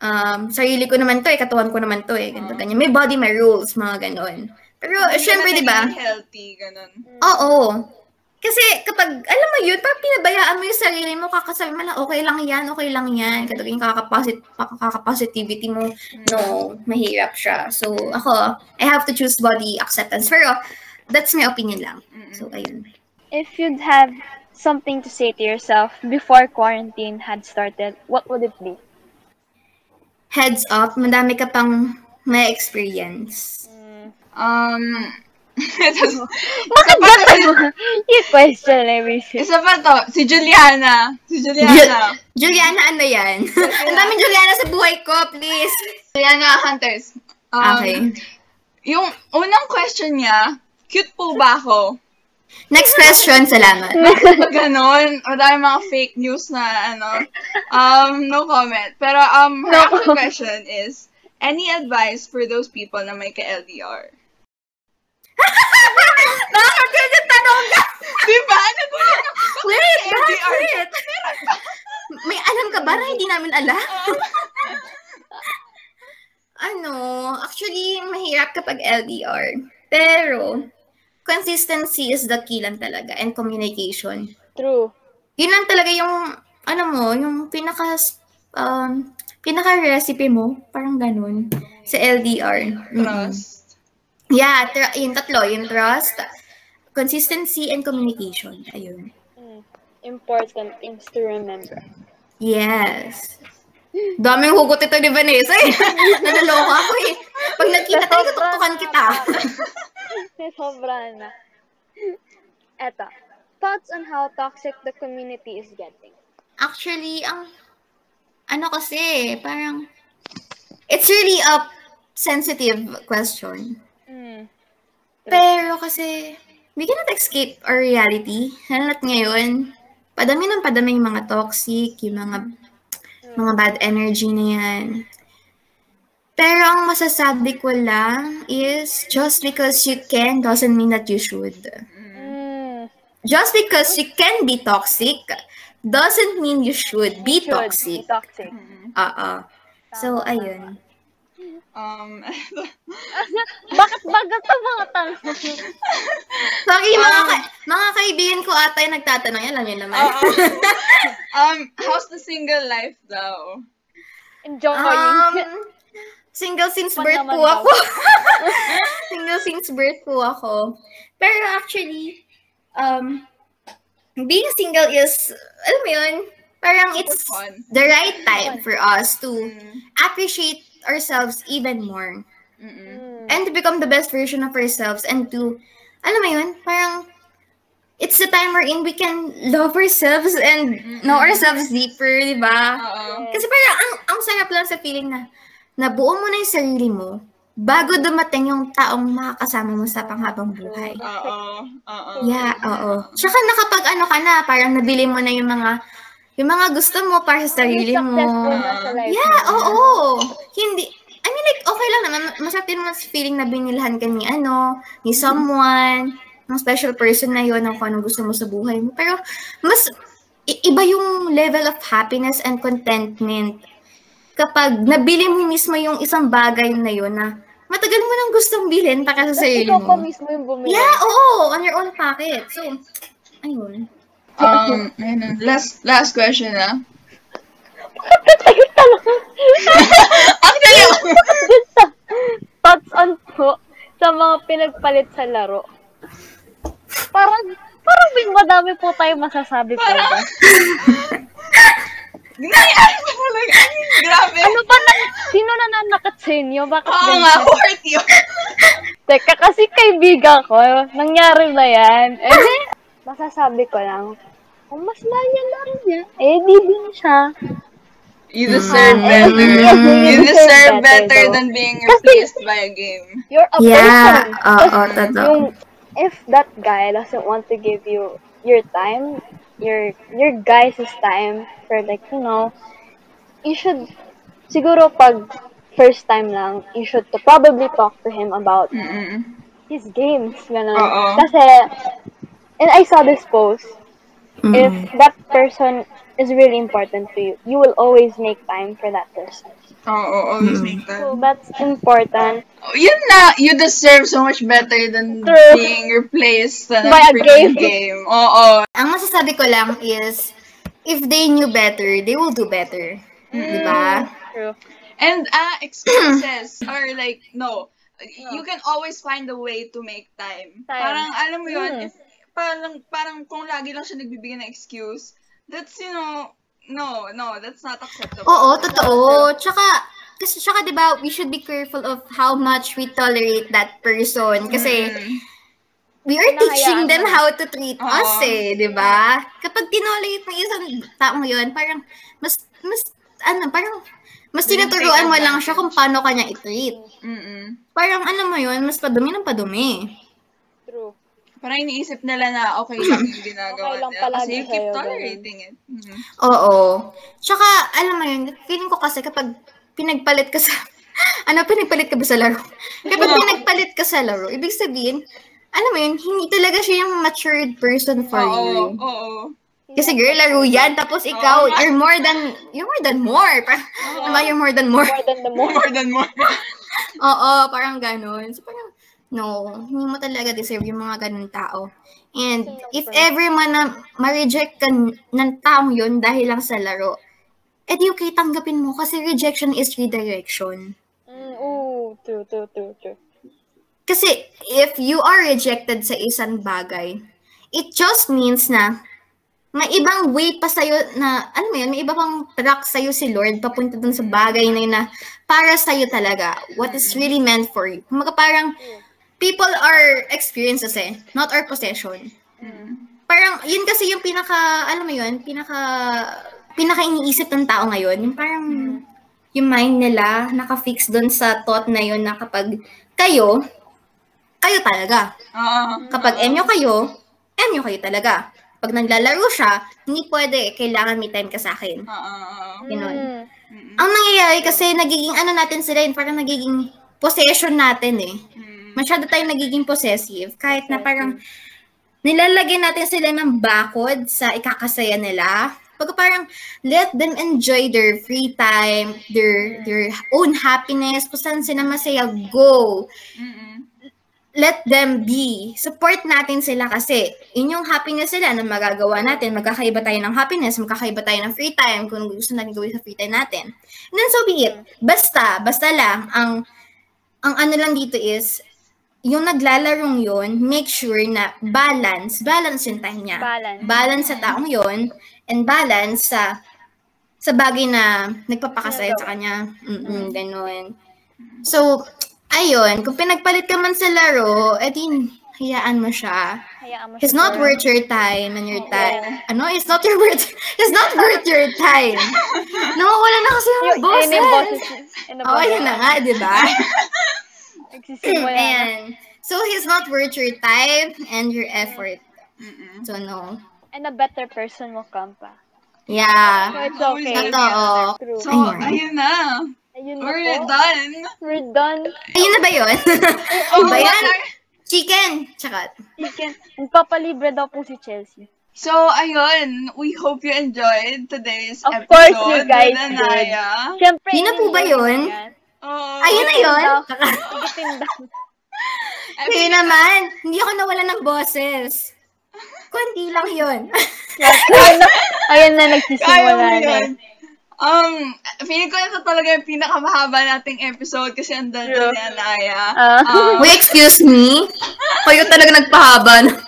Speaker 5: um, sarili ko naman to eh, katawan ko naman to eh, ganito, ganyan. May body, may rules, mga ganon. Pero, syempre, di ba?
Speaker 3: Healthy, ganun.
Speaker 5: Oo. Kasi kapag, alam mo yun, parang pinabayaan mo yung sarili mo, kakasabi mo lang, okay lang yan, okay lang yan. Kapag yung kakaposit, kakapositivity mo, no, mahirap siya. So, ako, I have to choose body acceptance. Pero, that's my opinion lang. So, ayun.
Speaker 4: If you'd have something to say to yourself before quarantine had started, what would it be?
Speaker 5: Heads up, madami ka pang may experience.
Speaker 3: Um,
Speaker 4: Bakit ba yung question every
Speaker 3: isa pa to, si Juliana. Si Juliana.
Speaker 5: Juliana, ano yan? Ang daming Juliana sa buhay ko, please.
Speaker 3: Juliana Hunters. Um,
Speaker 5: Okay.
Speaker 3: Yung unang question niya, cute po ba ako?
Speaker 5: Next question, salamat.
Speaker 3: Ganon, madami mga fake news na ano, um, no comment. Pero um, her actual question is, any advice for those people na may ka-LDR?
Speaker 5: Nakakagod yung tanong na.
Speaker 3: Diba? Nagulat ako.
Speaker 5: Wait,
Speaker 3: LDR.
Speaker 5: bakit? May alam ka ba na hindi namin alam? ano, actually, mahirap kapag LDR. Pero, consistency is the key lang talaga and communication.
Speaker 4: True.
Speaker 5: Yun lang talaga yung, ano mo, yung pinaka, um, pinaka-recipe mo, parang ganun, sa LDR.
Speaker 3: Trust.
Speaker 5: Yeah, tr- yung tatlo, yung trust, consistency, and communication. Ayun.
Speaker 4: Mm. Important things to remember.
Speaker 5: Yes. Daming hugot ito ni Vanessa eh. Nalaloka ako eh. Pag nagkita tayo, tutuktukan kita.
Speaker 4: Sobra na. Eto. Thoughts on how toxic the community is getting.
Speaker 5: Actually, ang ano kasi, parang it's really a sensitive question.
Speaker 4: Mm.
Speaker 5: Pero kasi, we cannot escape our reality. Lalo ngayon, padami ng padami yung mga toxic, yung mga mga bad energy na yan. Pero ang masasabi ko lang is, just because you can doesn't mean that you should.
Speaker 4: Mm.
Speaker 5: Just because you can be toxic doesn't mean you should be
Speaker 4: Should
Speaker 5: toxic.
Speaker 4: Be toxic.
Speaker 5: Oo. So, ayun.
Speaker 3: Um,
Speaker 4: Bakit ba ganito mga tanong?
Speaker 5: Sorry, mga, ka- mga kaibigan ko ata yung nagtatanong. Alam niyo naman.
Speaker 3: um, how's the single life daw?
Speaker 4: Enjoying.
Speaker 5: Um, single since
Speaker 4: Fun
Speaker 5: birth po
Speaker 4: daw.
Speaker 5: ako. single since birth po ako. Pero actually, um, being single is, alam mo yun, parang it's the right time for us to
Speaker 3: Mm.
Speaker 5: appreciate ourselves even more.
Speaker 3: Mm-mm.
Speaker 4: Mm.
Speaker 5: and to become the best version of ourselves and to, alam mo yun, parang, it's the time wherein we can love ourselves and know ourselves deeper, di ba? Kasi parang, ang, ang sarap lang sa feeling na, nabuo mo na yung sarili mo bago dumating yung taong makakasama mo sa panghabang buhay.
Speaker 3: Oo. Oo.
Speaker 5: Yeah, oo. Tsaka nakapag ano ka na, parang nabili mo na yung mga, yung mga gusto mo para sa sarili mo.
Speaker 4: Sa.
Speaker 5: Yeah,
Speaker 4: mo.
Speaker 5: oo. Hindi, I mean like, okay lang naman. Masarap din naman sa feeling na binilhan ka ni ano, ni someone, ng special person na yun, ng kung anong gusto mo sa buhay mo. Pero, mas, iba yung level of happiness and contentment kapag nabili mo mismo yung isang bagay na yun na matagal mo nang gustong bilhin para sa sarili
Speaker 4: ikaw pa
Speaker 5: mo.
Speaker 4: mismo yung bumili.
Speaker 5: Yeah, oo, on your own pocket. So, ayun.
Speaker 3: Um, ayun na. Last, last question ah. Actually,
Speaker 4: Thoughts on po sa mga pinagpalit sa laro. Parang, parang may madami po tayo masasabi po.
Speaker 3: Parang- talaga. I mean, grabe.
Speaker 4: Ano ba na, sino na nanakit sa inyo? Bakit
Speaker 3: Oo
Speaker 4: ganyan?
Speaker 3: nga, who hurt you?
Speaker 4: Teka, kasi kaibigan ko, nangyari na yan. Eh, masasabi ko lang, kung mas mahal niya laro niya, eh, di din siya.
Speaker 3: You deserve
Speaker 4: Mm.
Speaker 3: better.
Speaker 4: Yes, you
Speaker 3: You
Speaker 4: deserve
Speaker 3: deserve
Speaker 4: better,
Speaker 3: better
Speaker 4: though.
Speaker 3: than being replaced by a game.
Speaker 4: You're a
Speaker 5: Yeah,
Speaker 4: person.
Speaker 5: oo, totoo.
Speaker 4: Yung, if that guy doesn't want to give you your time, your your guys' time for like, you know, you should, siguro pag first time lang, you should to probably talk to him about
Speaker 3: Mm-mm.
Speaker 4: his games, ganun.
Speaker 3: Oo.
Speaker 4: Kasi, and I saw this post, if that person is really important to you, you will always make time for that person.
Speaker 3: Oo, always make
Speaker 4: time.
Speaker 3: So
Speaker 4: that's important.
Speaker 3: Oh, Yun na, you deserve so much better than
Speaker 4: True.
Speaker 3: being replaced on
Speaker 4: By
Speaker 3: a
Speaker 4: a game.
Speaker 3: game. Oo.
Speaker 5: Ang masasabi ko lang is, if they knew better, they will do better. Di ba?
Speaker 4: True.
Speaker 3: And ah, excuses are like, no. You can always find a way to make time.
Speaker 4: Time.
Speaker 3: Parang, alam mo yun,
Speaker 4: Mm.
Speaker 3: if, parang, parang kung lagi lang siya nagbibigay ng excuse, that's, you know, no, no, that's not acceptable.
Speaker 5: Oo, totoo. Tsaka, kasi tsaka 'di ba, we should be careful of how much we tolerate that person kasi
Speaker 3: Mm.
Speaker 5: we are teaching them how to treat
Speaker 3: Oo.
Speaker 5: us eh, 'di ba? Kapag tinolerate mo isang taong 'yun, parang mas mas ano, parang mas tinuturuan mo lang siya kung paano kanya i-treat.
Speaker 3: Mm-mm.
Speaker 5: Parang ano mo 'yun, mas padumi ng padumi.
Speaker 4: True.
Speaker 3: Parang iniisip nila na okay lang yung ginagawa
Speaker 4: Okay lang
Speaker 3: nila. Kasi you keep tolerating it. Mhm.
Speaker 5: Oo. Tsaka, alam mo yun, feeling ko kasi kapag pinagpalit ka sa, ano, pinagpalit ka ba sa laro? Kapag pinagpalit ka sa laro, ibig sabihin, alam mo yun, hindi talaga siya yung matured person for
Speaker 3: Oo,
Speaker 5: you.
Speaker 3: oo.
Speaker 5: Kasi girl, laro yan, tapos ikaw,
Speaker 3: Oo.
Speaker 5: you're more than, you're more than more. Parang,
Speaker 3: Oo.
Speaker 5: diba, you're more than more.
Speaker 4: More than the more.
Speaker 3: More than more.
Speaker 5: Oo, parang ganun. So, parang, no, hindi mo talaga deserve yung mga ganun tao. And if ever man na ma-reject ka ng taong yun dahil lang sa laro, edi okay, tanggapin mo kasi rejection is redirection.
Speaker 4: Mm, ooh, true, true, true, true.
Speaker 5: Kasi if you are rejected sa isang bagay, it just means na may ibang way pa sa'yo na, ano mo yun, may iba pang track sa'yo si Lord papunta dun sa bagay na yun na para sa'yo talaga. What is really meant for you. Kumaga parang, people are experiences eh, not our possession. Parang, yun kasi yung pinaka, alam mo yun, pinaka, pinaka iniisip ng tao ngayon. Yung parang, yung mind nila, naka-fix dun sa thought na yun na kapag kayo, kayo talaga.
Speaker 3: Oo.
Speaker 5: Kapag MU kayo, MU kayo talaga. Pag naglalaro siya, hindi pwede, kailangan may time ka sa akin.
Speaker 3: Oo.
Speaker 5: Ganon.
Speaker 4: Mm.
Speaker 5: Ang nangyayari kasi, nagiging ano natin sila yun, parang nagiging possession natin eh.
Speaker 3: Mm.
Speaker 5: Masyado tayong nagiging possessive. Kahit na parang nilalagyan natin sila ng bakod sa ikakasaya nila. Pag parang let them enjoy their free time, their their own happiness, kung saan sila masaya, go. Let them be. Support natin sila kasi yun yung happiness sila na magagawa natin. Magkakaiba tayo ng happiness, magkakaiba tayo ng free time kung gusto natin gawin sa free time natin. And then so be it. Basta, basta lang, ang, ang ano lang dito is, yung naglalarong yon make sure na balance, balance yung time niya.
Speaker 4: Balance.
Speaker 5: Balance sa taong yon and balance sa sa bagay na nagpapakasaya sa kanya. Mm-mm, ganun. So, ayun, kung pinagpalit ka man sa laro, edi hayaan mo siya.
Speaker 4: Hayaan mo siya
Speaker 5: not
Speaker 4: for-
Speaker 5: worth your time and your time. Ano? He's not your worth. He's not worth your time. Nawawala na kasi yung
Speaker 4: yun yung ang
Speaker 5: Oh, ayun na nga, di ba?
Speaker 4: Nagsisimula na.
Speaker 5: Ayan. So, he's not worth your time and your effort.
Speaker 3: Mm-mm.
Speaker 5: So, no.
Speaker 4: And a better person will come pa. So,
Speaker 5: Yeah.
Speaker 4: it's okay.
Speaker 5: Totoo.
Speaker 4: True.
Speaker 3: So,
Speaker 5: Ayun.
Speaker 3: na.
Speaker 4: Ayun na
Speaker 3: We're
Speaker 4: po.
Speaker 3: done.
Speaker 4: We're done.
Speaker 5: Ayun na ba yun?
Speaker 3: Oh,
Speaker 5: ba yan? Chicken. Tsaka.
Speaker 4: Chicken. Magpapalibre daw po si Chelsea.
Speaker 3: So, ayun. We hope you enjoyed today's
Speaker 4: Of
Speaker 3: episode
Speaker 4: course you guys did.
Speaker 3: Anaya.
Speaker 4: Siyempre,
Speaker 5: Yun na po ba yun?
Speaker 4: yan.
Speaker 3: Oo.
Speaker 5: Ayun na yun.
Speaker 4: Sige, tindahan.
Speaker 5: Kaya naman, hindi ako nawala ng boses. Kunti lang yun.
Speaker 4: Ayun na, ayun na nagsisimula na.
Speaker 3: Um, feeling ko ito talaga yung pinakamahaba nating episode kasi ang dal
Speaker 4: True.
Speaker 3: ni Anaya.
Speaker 4: Ah.
Speaker 3: Um,
Speaker 5: Wait, excuse me? Kayo talaga nagpahaba.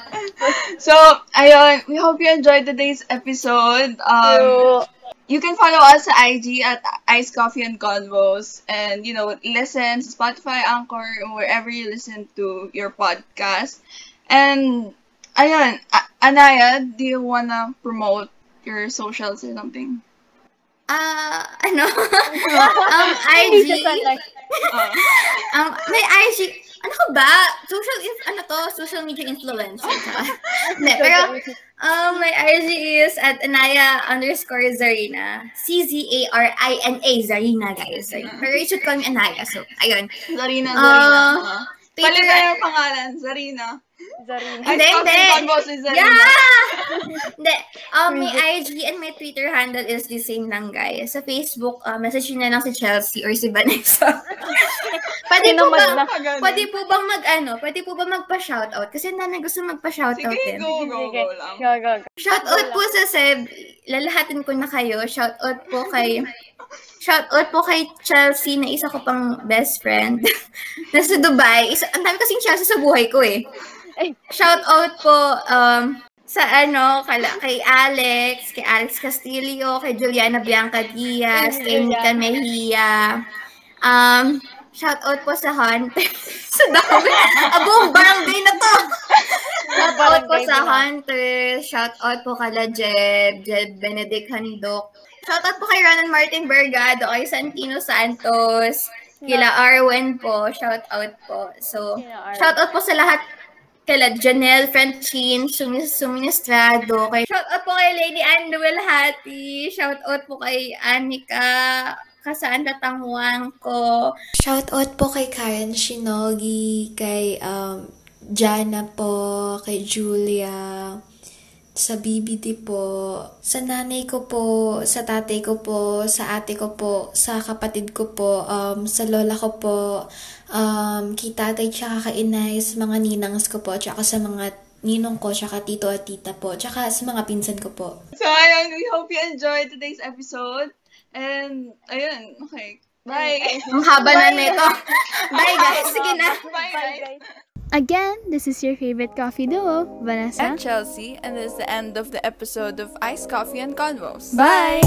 Speaker 3: so, ayun, we hope you enjoyed today's episode. Um,
Speaker 4: True.
Speaker 3: You can follow us sa IG at Ice Coffee and Convos and, you know, listen to Spotify, Anchor, wherever you listen to your podcast. And, ayun, A- Anaya, do you wanna promote your socials or something?
Speaker 5: Ah, ano? um, IG.
Speaker 4: Hindi siya sanay.
Speaker 3: Uh,
Speaker 5: Um, may IG. Ano ka ba? Social, inf- ano to? Social media influencer. Hindi, pero, um, my IG is at Anaya underscore Zarina. C-Z-A-R-I-N-A, Zarina, guys. Zarina. Pero you should call me Anaya. So, ayun.
Speaker 3: Zarina, Zarina.
Speaker 5: Ah,
Speaker 3: uh,
Speaker 5: Twitter.
Speaker 3: Palagay yung pangalan, Zarina.
Speaker 4: Zarina.
Speaker 5: Hindi, hindi.
Speaker 3: is.
Speaker 5: Yeah! Hindi. Um, my IG and my Twitter handle is the same lang, guys. Sa Facebook, uh, message nyo na lang si Chelsea or si Vanessa. pwede po ba,
Speaker 4: na.
Speaker 5: Pwede po bang mag, ano, pwede po ba magpa-shoutout? Kasi dami gusto magpa-shoutout
Speaker 3: Sige,
Speaker 5: din.
Speaker 3: go, go, go lang.
Speaker 4: Go, go, go.
Speaker 5: Shoutout po sa Seb. Lalahatin ko na kayo. Shoutout po kay Shoutout po kay Chelsea na isa ko pang best friend. Nasa Dubai. Isa, ang dami kasing Chelsea sa buhay ko eh. Shoutout po um, sa ano, kala, kay Alex, kay Alex Castillo, kay Juliana Bianca Diaz, kay Nika Mejia. Um, shoutout po sa Hunter. sa dami. Ah, buong barangay na to. Shoutout po
Speaker 4: Barangay
Speaker 5: sa
Speaker 4: din.
Speaker 5: Hunter. Shoutout po kala Jeb, Jeb Benedict Handok. Shoutout po kay Ronan Martin Bergado, kay Santino Santos, kila Arwen po. Shoutout po. So,
Speaker 4: Arwen.
Speaker 5: shoutout po sa lahat kila Janelle Francine, Sumis Suministrado, kay Shoutout po kay Lady Anne Duelhati, shoutout po kay Anika Kasaan Tatangwang ko,
Speaker 6: Shoutout po kay Karen Shinogi, kay um, Jana po, kay Julia, sa BBD po, sa nanay ko po, sa tatay ko po, sa ate ko po, sa kapatid ko po, um, sa lola ko po, um, kay tatay tsaka kay inay, sa mga ninangs ko po, tsaka sa mga ninong ko, tsaka tito at tita po, tsaka sa mga pinsan ko po.
Speaker 3: So, ayun, we hope you enjoyed today's episode. And, ayun, okay. Bye!
Speaker 5: ang haba na nito. Bye guys, sige na.
Speaker 3: Bye,
Speaker 4: Bye, guys!
Speaker 1: Again, this is your favorite coffee duo, Vanessa.
Speaker 7: and Chelsea, and this is the end of the episode of Iced Coffee and Convos.
Speaker 1: Bye!